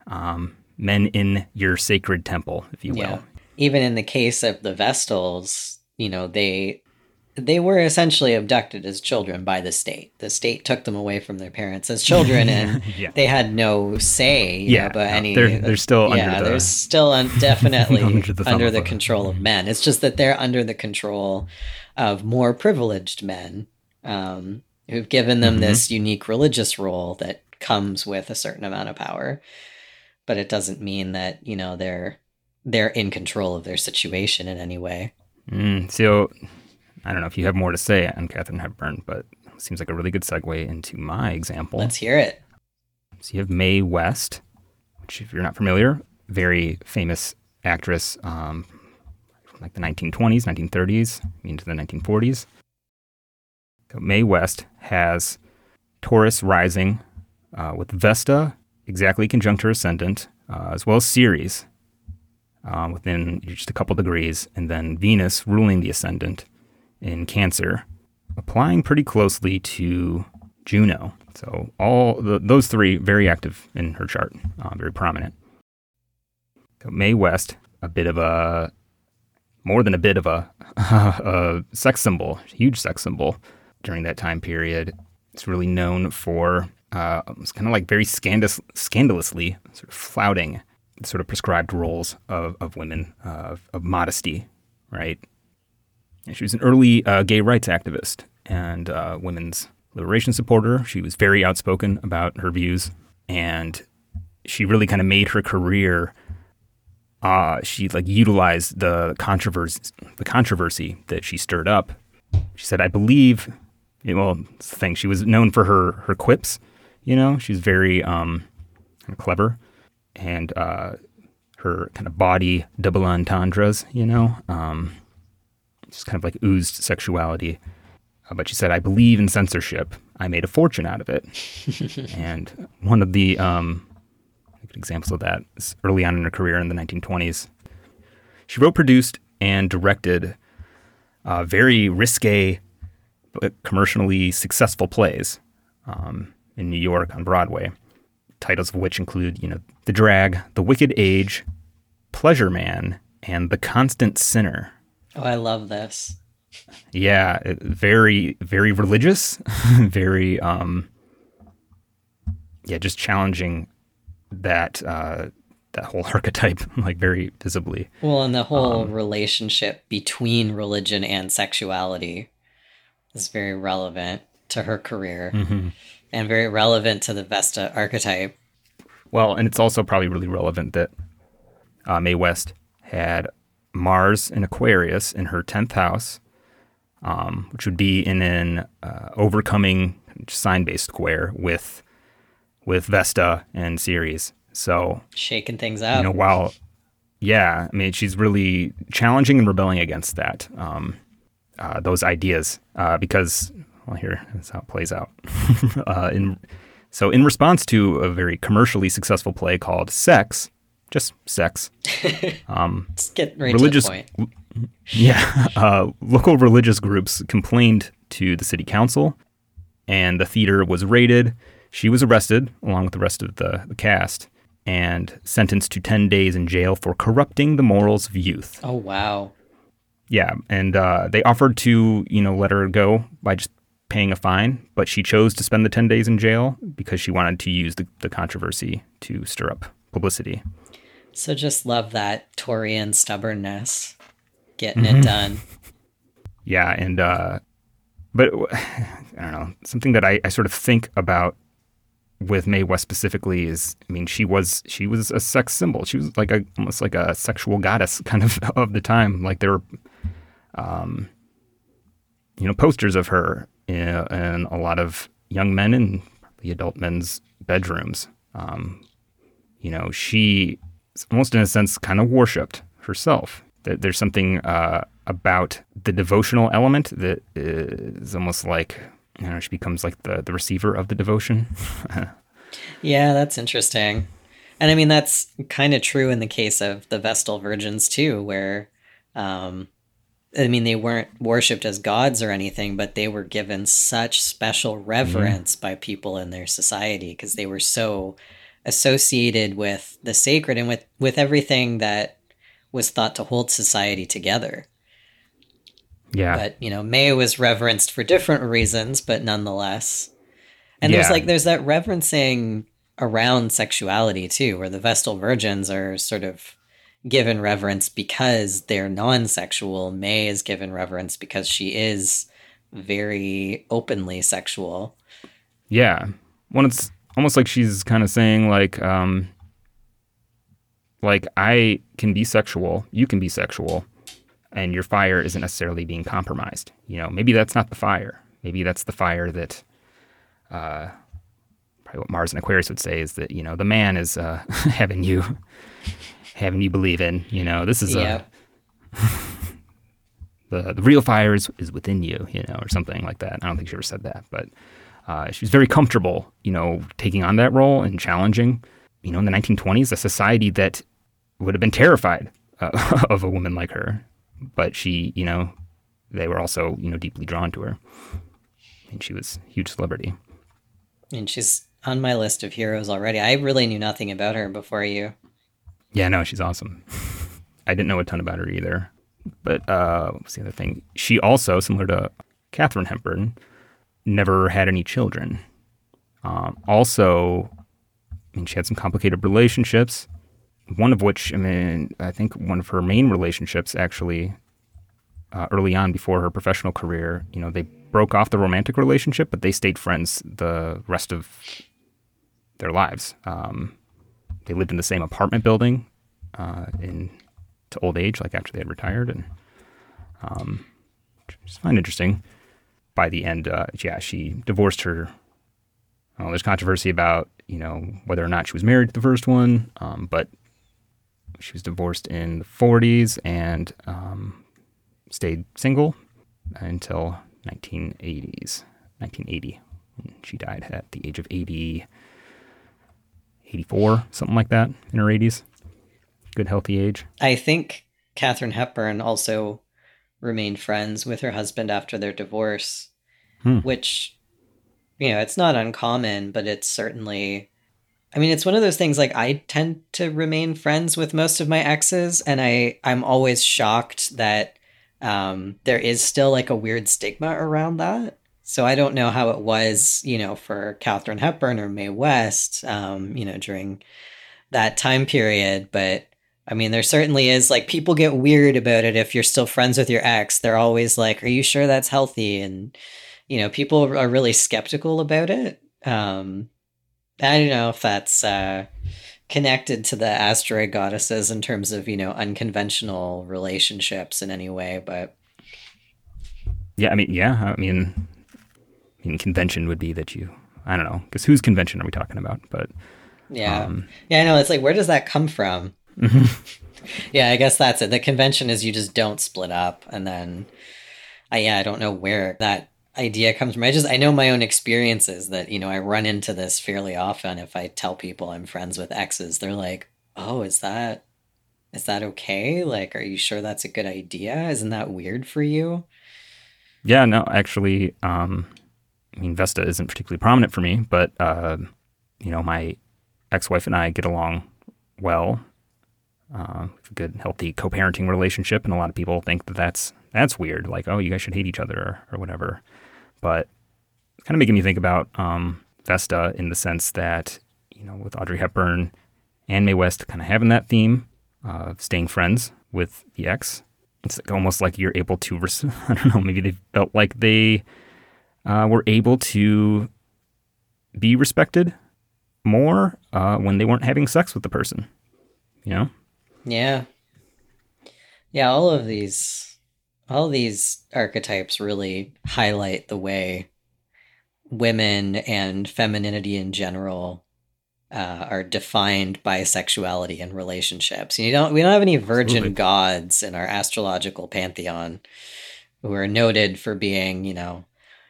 um, men in your sacred temple, if you will. Yeah. Even in the case of the Vestals, you know, they they were essentially abducted as children by the state. The state took them away from their parents as children, and yeah. they had no say. yeah, know, but no, any they're, they're still yeah, the, they're still un- definitely under the, under the control of men. It's just that they're under the control of more privileged men um, who've given them mm-hmm. this unique religious role that comes with a certain amount of power. But it doesn't mean that you know they're they're in control of their situation in any way. Mm, so I don't know if you have more to say on Katharine Hepburn, but it seems like a really good segue into my example. Let's hear it. So you have Mae West, which, if you're not familiar, very famous actress um, from like the 1920s, 1930s, into the 1940s. So Mae West has Taurus rising uh, with Vesta exactly conjunct her ascendant, uh, as well as Ceres uh, within just a couple degrees, and then Venus ruling the ascendant in Cancer, applying pretty closely to Juno. So all the, those three very active in her chart, uh, very prominent. So Mae West, a bit of a more than a bit of a, a sex symbol, huge sex symbol during that time period. It's really known for uh, it's kind of like very scandalous, scandalously sort of flouting sort of prescribed roles of, of women, uh, of modesty, right? She was an early uh, gay rights activist and uh, women's liberation supporter. She was very outspoken about her views, and she really kind of made her career. Uh, she like utilized the controversy, the controversy that she stirred up. She said, "I believe." Well, thing. She was known for her her quips. You know, she's very um, clever, and uh, her kind of body double entendres. You know. Um, just kind of like oozed sexuality. Uh, but she said, I believe in censorship. I made a fortune out of it. and one of the um, examples of that is early on in her career in the 1920s. She wrote, produced, and directed uh, very risque, but commercially successful plays um, in New York on Broadway. Titles of which include, you know, The Drag, The Wicked Age, Pleasure Man, and The Constant Sinner. Oh, I love this. Yeah, very very religious, very um yeah, just challenging that uh, that whole archetype like very visibly. Well, and the whole um, relationship between religion and sexuality is very relevant to her career mm-hmm. and very relevant to the Vesta archetype. Well, and it's also probably really relevant that uh, Mae West had Mars in Aquarius in her 10th house, um, which would be in an uh, overcoming sign based square with with Vesta and Ceres. So shaking things up. You know, while yeah, I mean, she's really challenging and rebelling against that um, uh, those ideas uh, because well, here that's how it plays out. uh, in so, in response to a very commercially successful play called Sex, just sex, um, get right religious, to the point. Yeah, uh, local religious groups complained to the city council, and the theater was raided. She was arrested along with the rest of the, the cast and sentenced to 10 days in jail for corrupting the morals of youth. Oh, wow. Yeah, and uh, they offered to, you know, let her go by just paying a fine, but she chose to spend the 10 days in jail because she wanted to use the, the controversy to stir up publicity. So just love that Taurian stubbornness, getting mm-hmm. it done. Yeah, and, uh, but I don't know, something that I, I sort of think about with Mae West specifically is, I mean, she was she was a sex symbol. She was like a almost like a sexual goddess kind of of the time. Like there were, um, you know, posters of her in, a lot of young men in the adult men's bedrooms. Um, you know, she almost in a sense kind of worshipped herself. That there's something uh, about the devotional element that is almost like you know she becomes like the the receiver of the devotion. yeah, that's interesting. And I mean that's kind of true in the case of the Vestal Virgins too, where um, I mean, they weren't worshipped as gods or anything, but they were given such special reverence mm-hmm. by people in their society because they were so associated with the sacred and with, with everything that was thought to hold society together. Yeah. But, you know, Mae was reverenced for different reasons, but nonetheless. And yeah. there's like, there's that reverencing around sexuality too, where the Vestal Virgins are sort of given reverence because they're non-sexual. Mae is given reverence because she is very openly sexual. Yeah. When it's almost like she's kind of saying like um like I can be sexual, you can be sexual, and your fire isn't necessarily being compromised. You know, maybe that's not the fire. Maybe that's the fire that uh probably what Mars and Aquarius would say is that, you know, the man is uh having you having you believe in. You know, this is a the the real fire is, is within you, you know, or something like that. I don't think she ever said that, but uh, she was very comfortable, you know, taking on that role and challenging. You know, in the 1920s, a society that would have been terrified uh, of a woman like her, but she, you know, they were also, you know, deeply drawn to her, and she was a huge celebrity. And she's on my list of heroes already. I really knew nothing about her before you. Yeah, no, she's awesome. I didn't know a ton about her either. But uh, what's the other thing? She also, similar to Katharine Hepburn, never had any children. Um, also, I mean, she had some complicated relationships. One of which, I mean, I think one of her main relationships actually uh, early on before her professional career, you know, they broke off the romantic relationship, but they stayed friends the rest of their lives. Um, they lived in the same apartment building uh, in to old age, like after they had retired, and um, just find interesting. By the end, uh, yeah, she divorced her. There's controversy about you know whether or not she was married to the first one, um, but she was divorced in the 40s and um, stayed single until 1980s, 1980. She died at the age of 80. 84, something like that, in her 80s. Good, healthy age. I think Katharine Hepburn also remained friends with her husband after their divorce, hmm. which, you know, it's not uncommon, but it's certainly. I mean, it's one of those things like I tend to remain friends with most of my exes, and I, I'm always shocked that um, there is still like a weird stigma around that. So I don't know how it was, you know, for Katharine Hepburn or Mae West, um, you know, during that time period, but I mean, there certainly is like people get weird about it if you're still friends with your ex. They're always like, "Are you sure that's healthy?" And you know, people are really skeptical about it. Um, I don't know if that's uh, connected to the asteroid goddesses in terms of you know unconventional relationships in any way, but yeah, I mean, yeah, I mean, I mean, convention would be that you. I don't know, because whose convention are we talking about? But yeah, um, yeah, I know. It's like, where does that come from? yeah, I guess that's it. The convention is you just don't split up, and then, I yeah, I don't know where that idea comes from. I just I know my own experiences that you know I run into this fairly often. If I tell people I'm friends with exes, they're like, "Oh, is that is that okay? Like, are you sure that's a good idea? Isn't that weird for you?" Yeah, no, actually, um, I mean, Vesta isn't particularly prominent for me, but uh, you know, my ex-wife and I get along well uh, a good, healthy co-parenting relationship, and a lot of people think that that's that's weird. Like, oh, you guys should hate each other or, or whatever. But it's kind of making me think about um, Vesta in the sense that you know, with Audrey Hepburn and Mae West kind of having that theme of staying friends with the ex. It's almost like you're able to. Res- I don't know. Maybe they felt like they uh, were able to be respected more uh, when they weren't having sex with the person. You know. Yeah. Yeah, all of these all of these archetypes really highlight the way women and femininity in general uh, are defined by sexuality and relationships. You don't we don't have any virgin Absolutely. gods in our astrological pantheon who are noted for being, you know,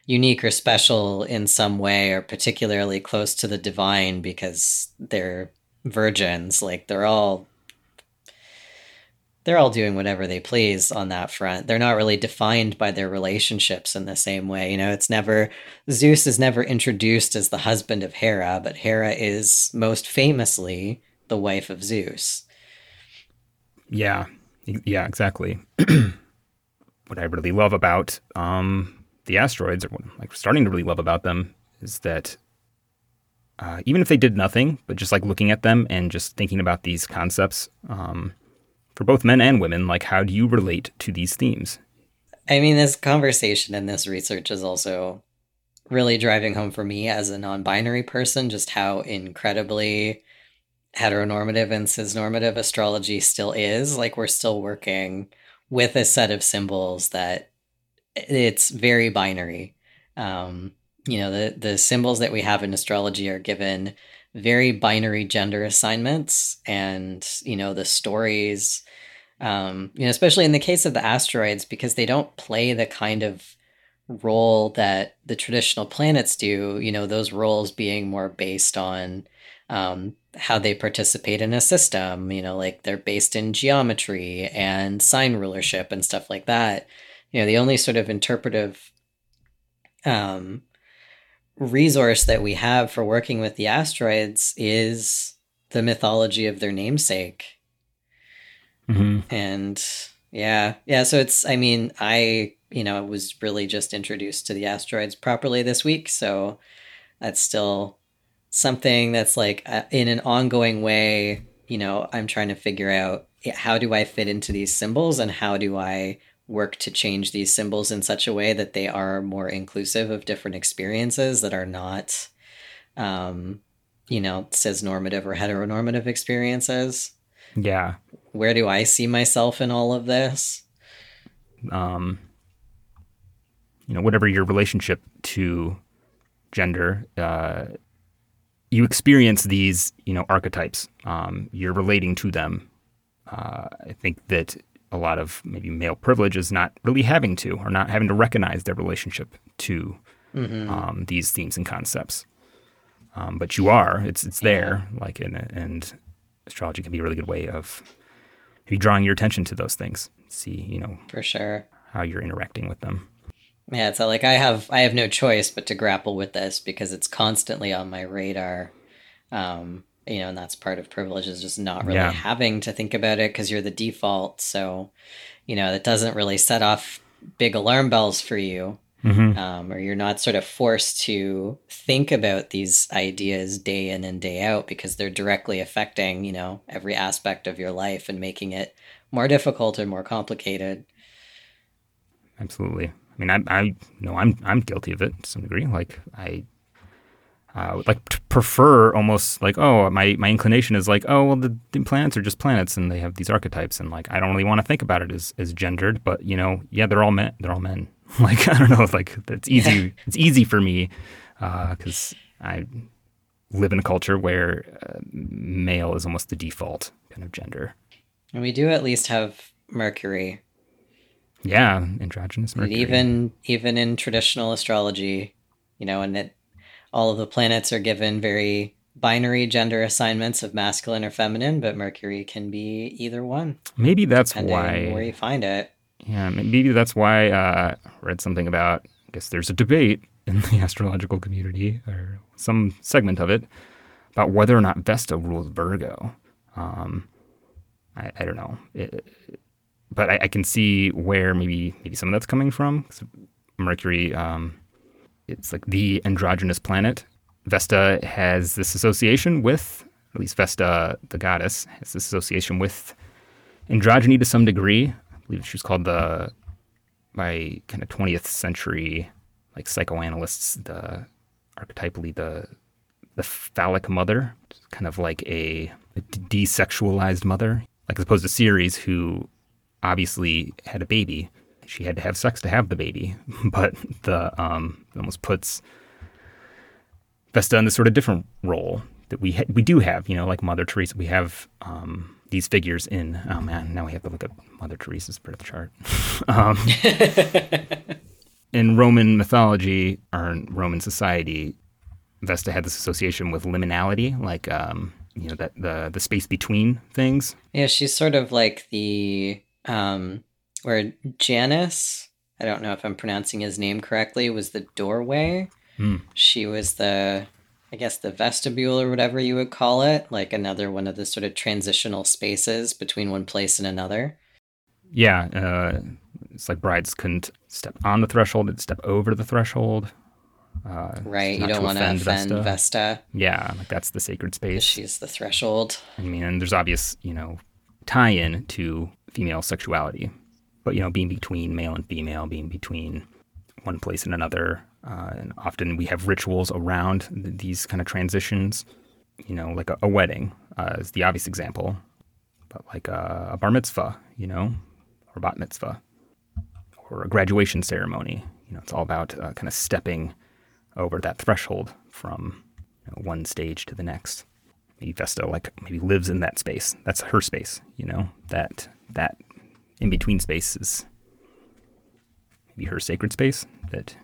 unique or special in some way or particularly close to the divine because they're virgins. Like they're all they're all doing whatever they please on that front. They're not really defined by their relationships in the same way. You know, it's never Zeus is never introduced as the husband of Hera, but Hera is most famously the wife of Zeus. Yeah. Yeah, exactly. what I really love about um, the asteroids, or like starting to really love about them, is that uh, even if they did nothing, but just like looking at them and just thinking about these concepts, um, for both men and women, like how do you relate to these themes? I mean, this conversation and this research is also really driving home for me as a non binary person just how incredibly heteronormative and cisnormative astrology still is. Like, we're still working with a set of symbols that it's very binary. Um, you know, the, the symbols that we have in astrology are given very binary gender assignments and you know the stories um, you know especially in the case of the asteroids because they don't play the kind of role that the traditional planets do you know those roles being more based on um, how they participate in a system you know like they're based in geometry and sign rulership and stuff like that. You know the only sort of interpretive um, resource that we have for working with the asteroids is the mythology of their namesake. Mm-hmm. And yeah, yeah. So it's, I mean, I, you know, was really just introduced to the asteroids properly this week. So that's still something that's like uh, in an ongoing way, you know, I'm trying to figure out how do I fit into these symbols and how do I work to change these symbols in such a way that they are more inclusive of different experiences that are not um, you know cis normative or heteronormative experiences. Yeah. Where do i see myself in all of this? Um you know whatever your relationship to gender uh you experience these you know archetypes. Um you're relating to them. Uh i think that a lot of maybe male privilege is not really having to or not having to recognize their relationship to mm-hmm. um, these themes and concepts. Um, but you are. It's it's there. Yeah. Like and and astrology can be a really good way of maybe drawing your attention to those things. See, you know, for sure how you're interacting with them. Yeah, so like I have I have no choice but to grapple with this because it's constantly on my radar. Um, you know, and that's part of privilege is just not really yeah. having to think about it because you're the default. So, you know, that doesn't really set off big alarm bells for you. Mhm. um, or you're not sort of forced to think about these ideas day in and day out because they're directly affecting, you know, every aspect of your life and making it more difficult and more complicated. Absolutely. I mean, I, I know I'm I'm guilty of it to some degree. Like I uh, would like to prefer almost like oh my my inclination is like oh well the, the planets are just planets and they have these archetypes and like I don't really want to think about it as as gendered, but you know yeah they're all men they're all men. like I don't know if like it's easy it's easy for me because I live in a culture where uh, male is almost the default kind of gender. And we do at least have Mercury. Yeah, androgynous And Mercury. even even in traditional astrology, you know, and that all of the planets are given very binary gender assignments of masculine or feminine, but Mercury can be either one, maybe that's why where you find it. Yeah, maybe that's why uh, I read something about. I guess there's a debate in the astrological community, or some segment of it, about whether or not Vesta rules Virgo. Um, I, I don't know, It- but I, I can see where maybe maybe some of that's coming from. Mercury, um, it's like the androgynous planet. Vesta has this association with, at least Vesta, the goddess, has this association with androgyny to some degree. I believe she was called the by kind of 20th century like psychoanalysts the archetypally the the phallic mother, kind of like a, a desexualized mother, like as opposed to Ceres who obviously had a baby. She had to have sex to have the baby, but the um almost puts Vesta in this sort of different role that we ha- we do have, you know, like Mother Teresa. We have um, these figures in. Oh man, now we have to look at Mother Teresa's birth chart. um, in Roman mythology or in Roman society, Vesta had this association with liminality, like um, you know that the the space between things. Yeah, she's sort of like the um where Janus, I don't know if I'm pronouncing his name correctly, was the doorway. Hmm. She was the I guess the vestibule or whatever you would call it, like another one of the sort of transitional spaces between one place and another. Yeah, uh, it's like brides couldn't step on the threshold; they'd step over the threshold. Uh, Right. You don't want to offend Vesta. Vesta. Yeah, like that's the sacred space. She's the threshold. I mean, and there's obvious, you know, tie-in to female sexuality, but you know, being between male and female, being between one place and another, uh, and often we have rituals around th- these kind of transitions. You know, like a, a wedding uh, is the obvious example, but like a, a bar mitzvah, you know, or bat mitzvah, or a graduation ceremony. You know, it's all about uh, kind of stepping over that threshold from you know, one stage to the next maybe Vesta like maybe lives in that space. That's her space, you know. That that in between spaces. maybe her sacred space. That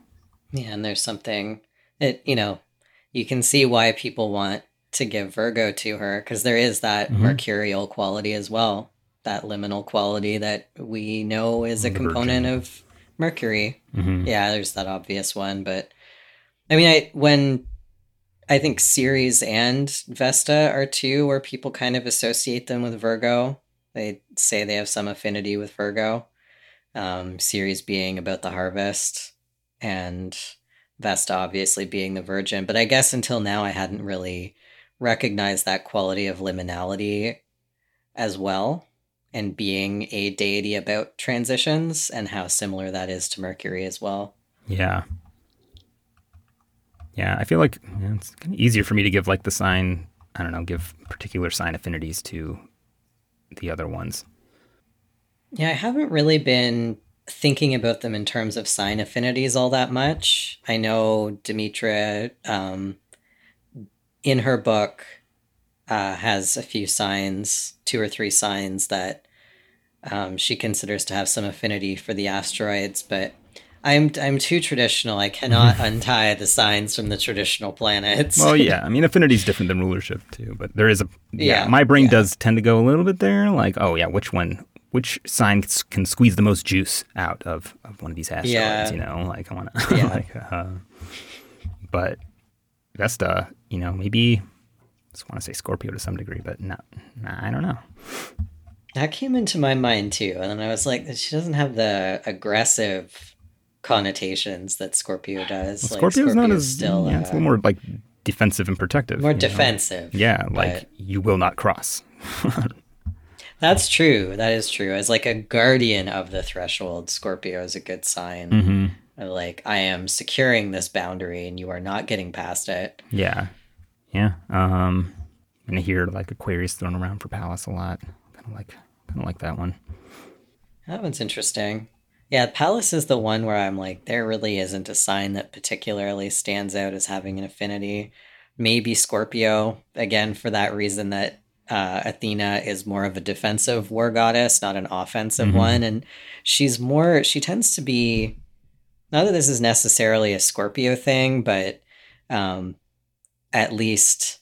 Yeah, and there's something that, you know, you can see why people want to give Virgo to her because there is that Mhm. mercurial quality as well, that liminal quality that we know is a The component of Mercury. Mhm. Yeah, there's that obvious one, but I mean, I when I think Ceres and Vesta are two where people kind of associate them with Virgo. They say they have some affinity with Virgo. Um, Ceres being about the harvest, and Vesta obviously being the virgin. But I guess until now, I hadn't really recognized that quality of liminality as well, and being a deity about transitions, and how similar that is to Mercury as well. yeah, yeah. I feel like it's kind of easier for me to give like the sign. I don't know, give particular sign affinities to the other ones. Yeah, I haven't really been thinking about them in terms of sign affinities all that much. I know Demetra, um, in her book, uh, has a few signs, two or three signs that um, she considers to have some affinity for the asteroids, but I'm I'm too traditional. I cannot untie the signs from the traditional planets. Well, yeah. I mean, affinity is different than rulership too, but there is a yeah. Yeah, my brain yeah. does tend to go a little bit there. Like, oh yeah, which one, which sign can squeeze the most juice out of, of one of these asteroids? Yeah. You know, like I want to, Yeah. like, uh, but Vesta, you know, maybe I just want to say Scorpio to some degree, but not, nah, I don't know. That came into my mind too, and then I was like, she doesn't have the aggressive connotations that Scorpio does. Well, Like, Scorpio's not Scorpio's as still yeah, it's a uh, little more like defensive and protective. more you know? defensive. Yeah, like you will not cross. That's true. That is true. As like a guardian of the threshold, Scorpio is a good sign. hmm Like I am securing this boundary, and you are not getting past it. Yeah, yeah. Um, and I hear like Aquarius thrown around for Pallas a lot. Kind of like, kind of like that one. That one's interesting. Yeah, Pallas is the one where I'm like, there really isn't a sign that particularly stands out as having an affinity. Maybe Scorpio, again, for that reason that uh, Athena is more of a defensive war goddess, not an offensive Mhm. one. And she's more, she tends to be, not that this is necessarily a Scorpio thing, but um, at least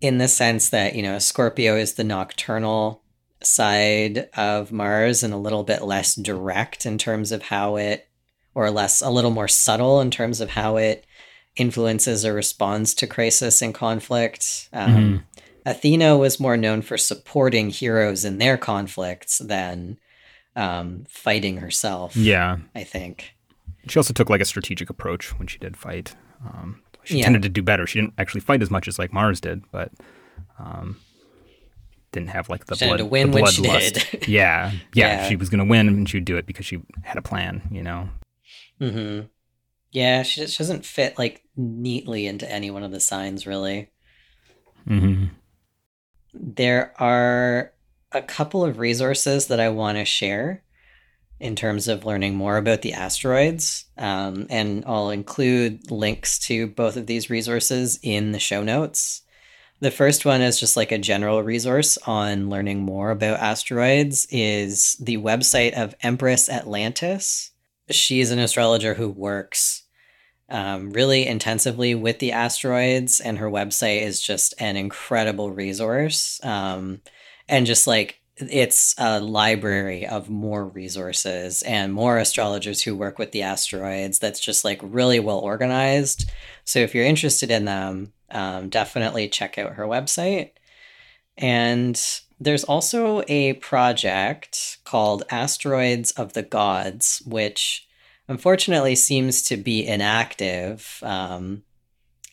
in the sense that, you know, Scorpio is the nocturnal side of Mars and a little bit less direct in terms of how it, or less, a little more subtle in terms of how it influences or responds to crisis and conflict. Um, Mhm. Athena was more known for supporting heroes in their conflicts than um, fighting herself. Yeah, I think. she also took like a strategic approach when she did fight. Um, she Yeah. tended to do better. She didn't actually fight as much as like Mars did, but um, didn't have like the She blood. to win the bloodlust. did. yeah, yeah, Yeah. She was gonna win, and she would do it because she had a plan. You know. hmm Yeah, she, she doesn't fit like neatly into any one of the signs, really. hmm there are a couple of resources that I want to share in terms of learning more about the asteroids. Um, and I'll include links to both of these resources in the show notes. The first one is just like a general resource on learning more about asteroids is the website of Empress Atlantis. She's an astrologer who works um, really intensively with the asteroids, and her website is just an incredible resource. Um, and just like it's a library of more resources and more astrologers who work with the asteroids that's just like really well organized. So if you're interested in them, um, definitely check out her website. And there's also a project called Asteroids of the Gods, which unfortunately seems to be inactive. Um,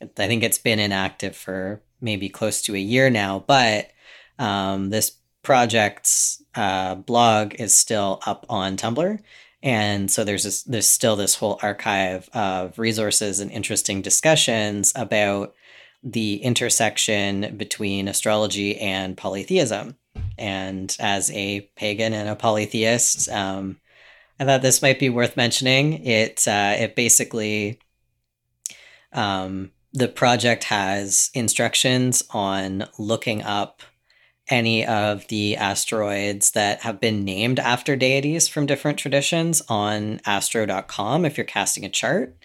I think it's been inactive for maybe close to a year now, but um, this project's uh, blog is still up on Tumblr. And so there's this, there's still this whole archive of resources and interesting discussions about the intersection between astrology and polytheism. And as a pagan and a polytheist, um, I thought this might be worth mentioning. It uh, it basically um, the project has instructions on looking up any of the asteroids that have been named after deities from different traditions on astro.com if you're casting a chart.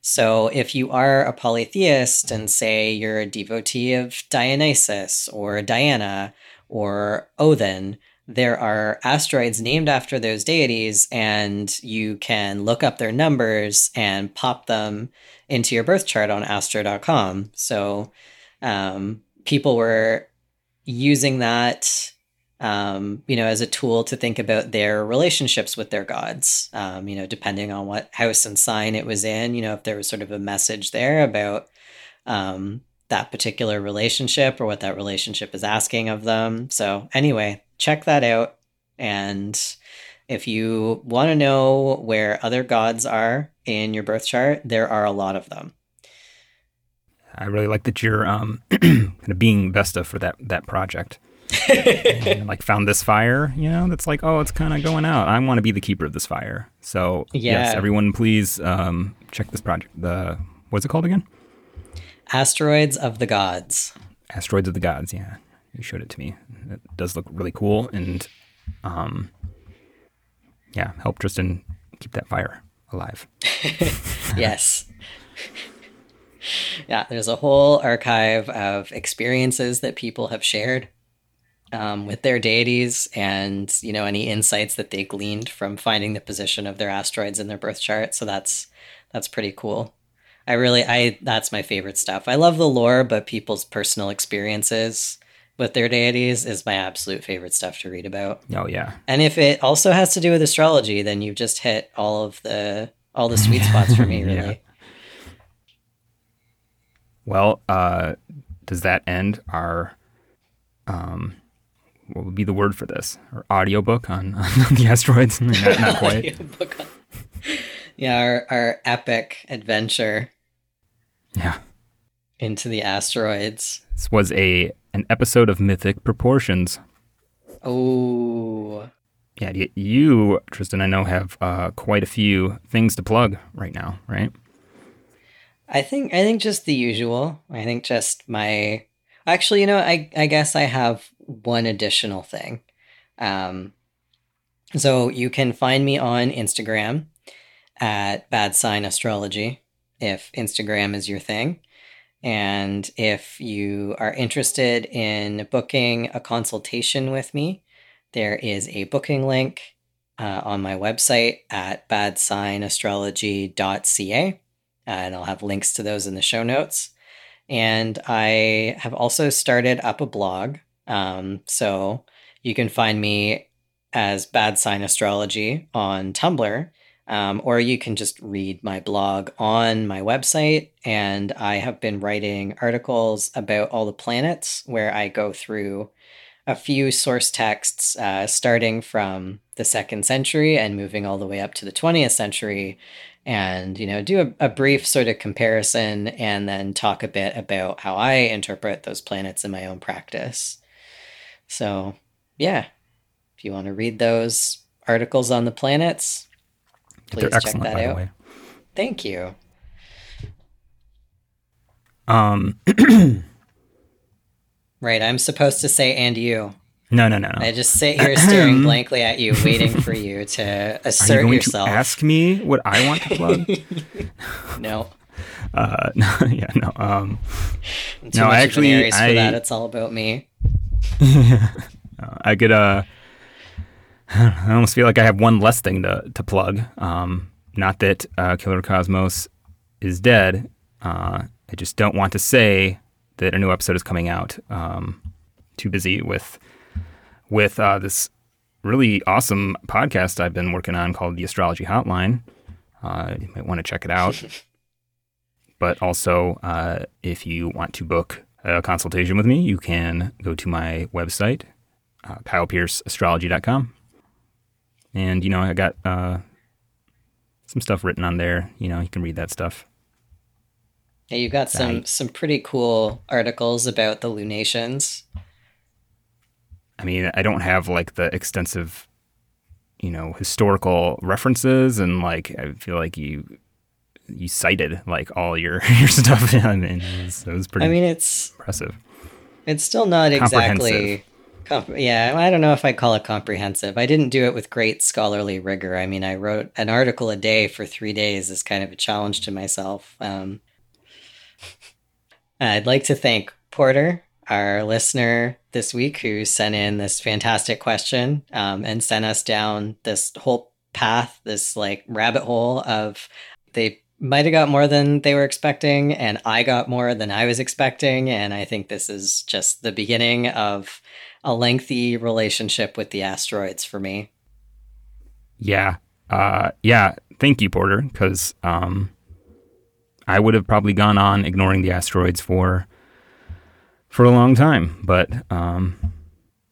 So if you are a polytheist and say you're a devotee of Dionysus or Diana or Odin, there are asteroids named after those deities, and you can look up their numbers and pop them into your birth chart on astro.com. So um, people were using that um, you know, as a tool to think about their relationships with their gods. Um, you know, depending on what house and sign it was in, you know, if there was sort of a message there about um, that particular relationship or what that relationship is asking of them. So, anyway, check that out. And if you want to know where other gods are in your birth chart, there are a lot of them. I really like that you're um, kind of being Vesta for that that project. and, like found this fire, you know, that's like, oh, it's kind of going out. I want to be the keeper of this fire. So yes, everyone, please um, check this project. The what's it called again? Asteroids of the gods. Asteroids of the Gods. Yeah, you showed it to me. It does look really cool, and um, yeah, help Tristan keep that fire alive. yes. yeah, there's a whole archive of experiences that people have shared um, with their deities and, you know, any insights that they gleaned from finding the position of their asteroids in their birth chart. So that's that's pretty cool. I really I that's my favorite stuff. I love the lore, but people's personal experiences with their deities is my absolute favorite stuff to read about. Oh yeah, And if it also has to do with astrology, then you've just hit all of the all the sweet spots for me, really. Yeah. Well, uh, does that end our um, what would be the word for this? Our audiobook on, on the asteroids? not, not quite. On- yeah, our, our epic adventure Yeah. into the asteroids. This was a an episode of mythic proportions. Oh, Yeah, you, Tristan, I know have uh, quite a few things to plug right now, right? I think I think just the usual. I think just my actually, you know, I I guess I have one additional thing. Um, so you can find me on Instagram at Bad Sign Astrology if Instagram is your thing. And if you are interested in booking a consultation with me, there is a booking link uh, on my website at badsignastrology.ca and I'll have links to those in the show notes. And I have also started up a blog. Um, so you can find me as Bad Sign Astrology on Tumblr, um, or you can just read my blog on my website. And I have been writing articles about all the planets where I go through a few source texts uh, starting from the second century and moving all the way up to the 20th century and you know do a, a brief sort of comparison and then talk a bit about how i interpret those planets in my own practice. So yeah if you want to read those articles on the planets please They're check that out. thank you. Um, right i'm supposed to say and you no, no, no, no. i just sit here staring blankly at you waiting for you to Are you assert going yourself to ask me what I want to plug? no uh, no, yeah, no. Um, too No, much I of an actually- Aries for I- that it's all about me uh, I could. Uh, I almost feel like I have one less thing to to plug. Um, not that uh, Killer Cosmos is dead. Uh, I just don't want to say that a new episode is coming out. Um, too busy with with uh, this really awesome podcast I've been working on called the Astrology Hotline. Uh, you might want to check it out. but also, uh, if you want to book a consultation with me, you can go to my website, uh, KylePierceAstrology.com. And, you know, I got uh, some stuff written on there. You know, you can read that stuff. Yeah, you've got some some pretty cool articles about the lunations. I mean, I don't have like the extensive, you know, historical references, and like I feel like you you cited like all your your stuff. Mean, it was, it was pretty I mean, it's impressive. it's still not exactly. Comp- yeah, I don't know if I call it comprehensive. I didn't do it with great scholarly rigor. I mean, I wrote an article a day for three days as kind of a challenge to myself. Um, I'd like to thank Porter, our listener this week, who sent in this fantastic question um, and sent us down this whole path, this like rabbit hole of they might have got more than they were expecting, and I got more than I was expecting. And I think this is just the beginning of a lengthy relationship with the asteroids for me. Yeah. Uh, yeah. Thank you, Porter, because um, I would have probably gone on ignoring the asteroids for for a long time, but um,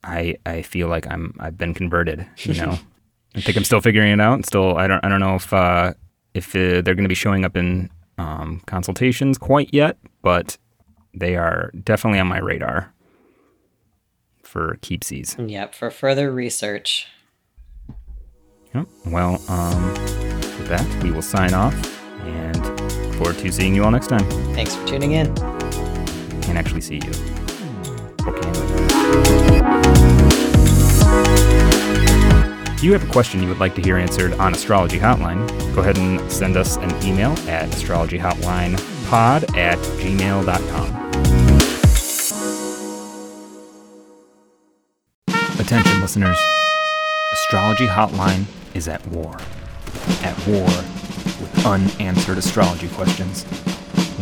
I I feel like I'm I've been converted. You know, I think I'm still figuring it out. Still, I don't I don't know if uh, if uh, they're going to be showing up in um, consultations quite yet, but they are definitely on my radar for keepsies. Yep, for further research. Yep. Well, um, with that, we will sign off and look forward to seeing you all next time. Thanks for tuning in. Can't actually see you. If you have a question you would like to hear answered on Astrology Hotline, go ahead and send us an email at astrologyhotlinepod at gmail.com. Attention, listeners. Astrology Hotline is at war. At war with unanswered astrology questions.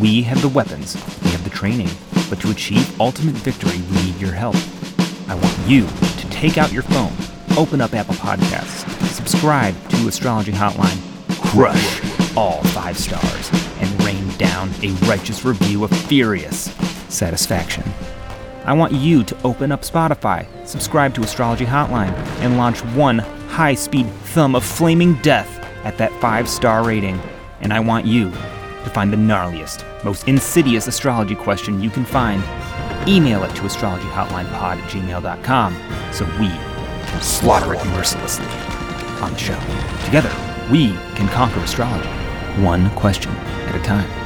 We have the weapons, we have the training, but to achieve ultimate victory, we need your help. I want you to take out your phone, open up Apple Podcasts, subscribe to Astrology Hotline, crush all five stars and rain down a righteous review of furious satisfaction. I want you to open up Spotify, subscribe to Astrology Hotline, and launch one high speed thumb of flaming death at that five star rating. And I want you to find the gnarliest, most insidious astrology question you can find. Email it to astrologyhotlinepod at gmail.com so we can slaughter it mercilessly on the show. Together, we can conquer astrology, one question at a time.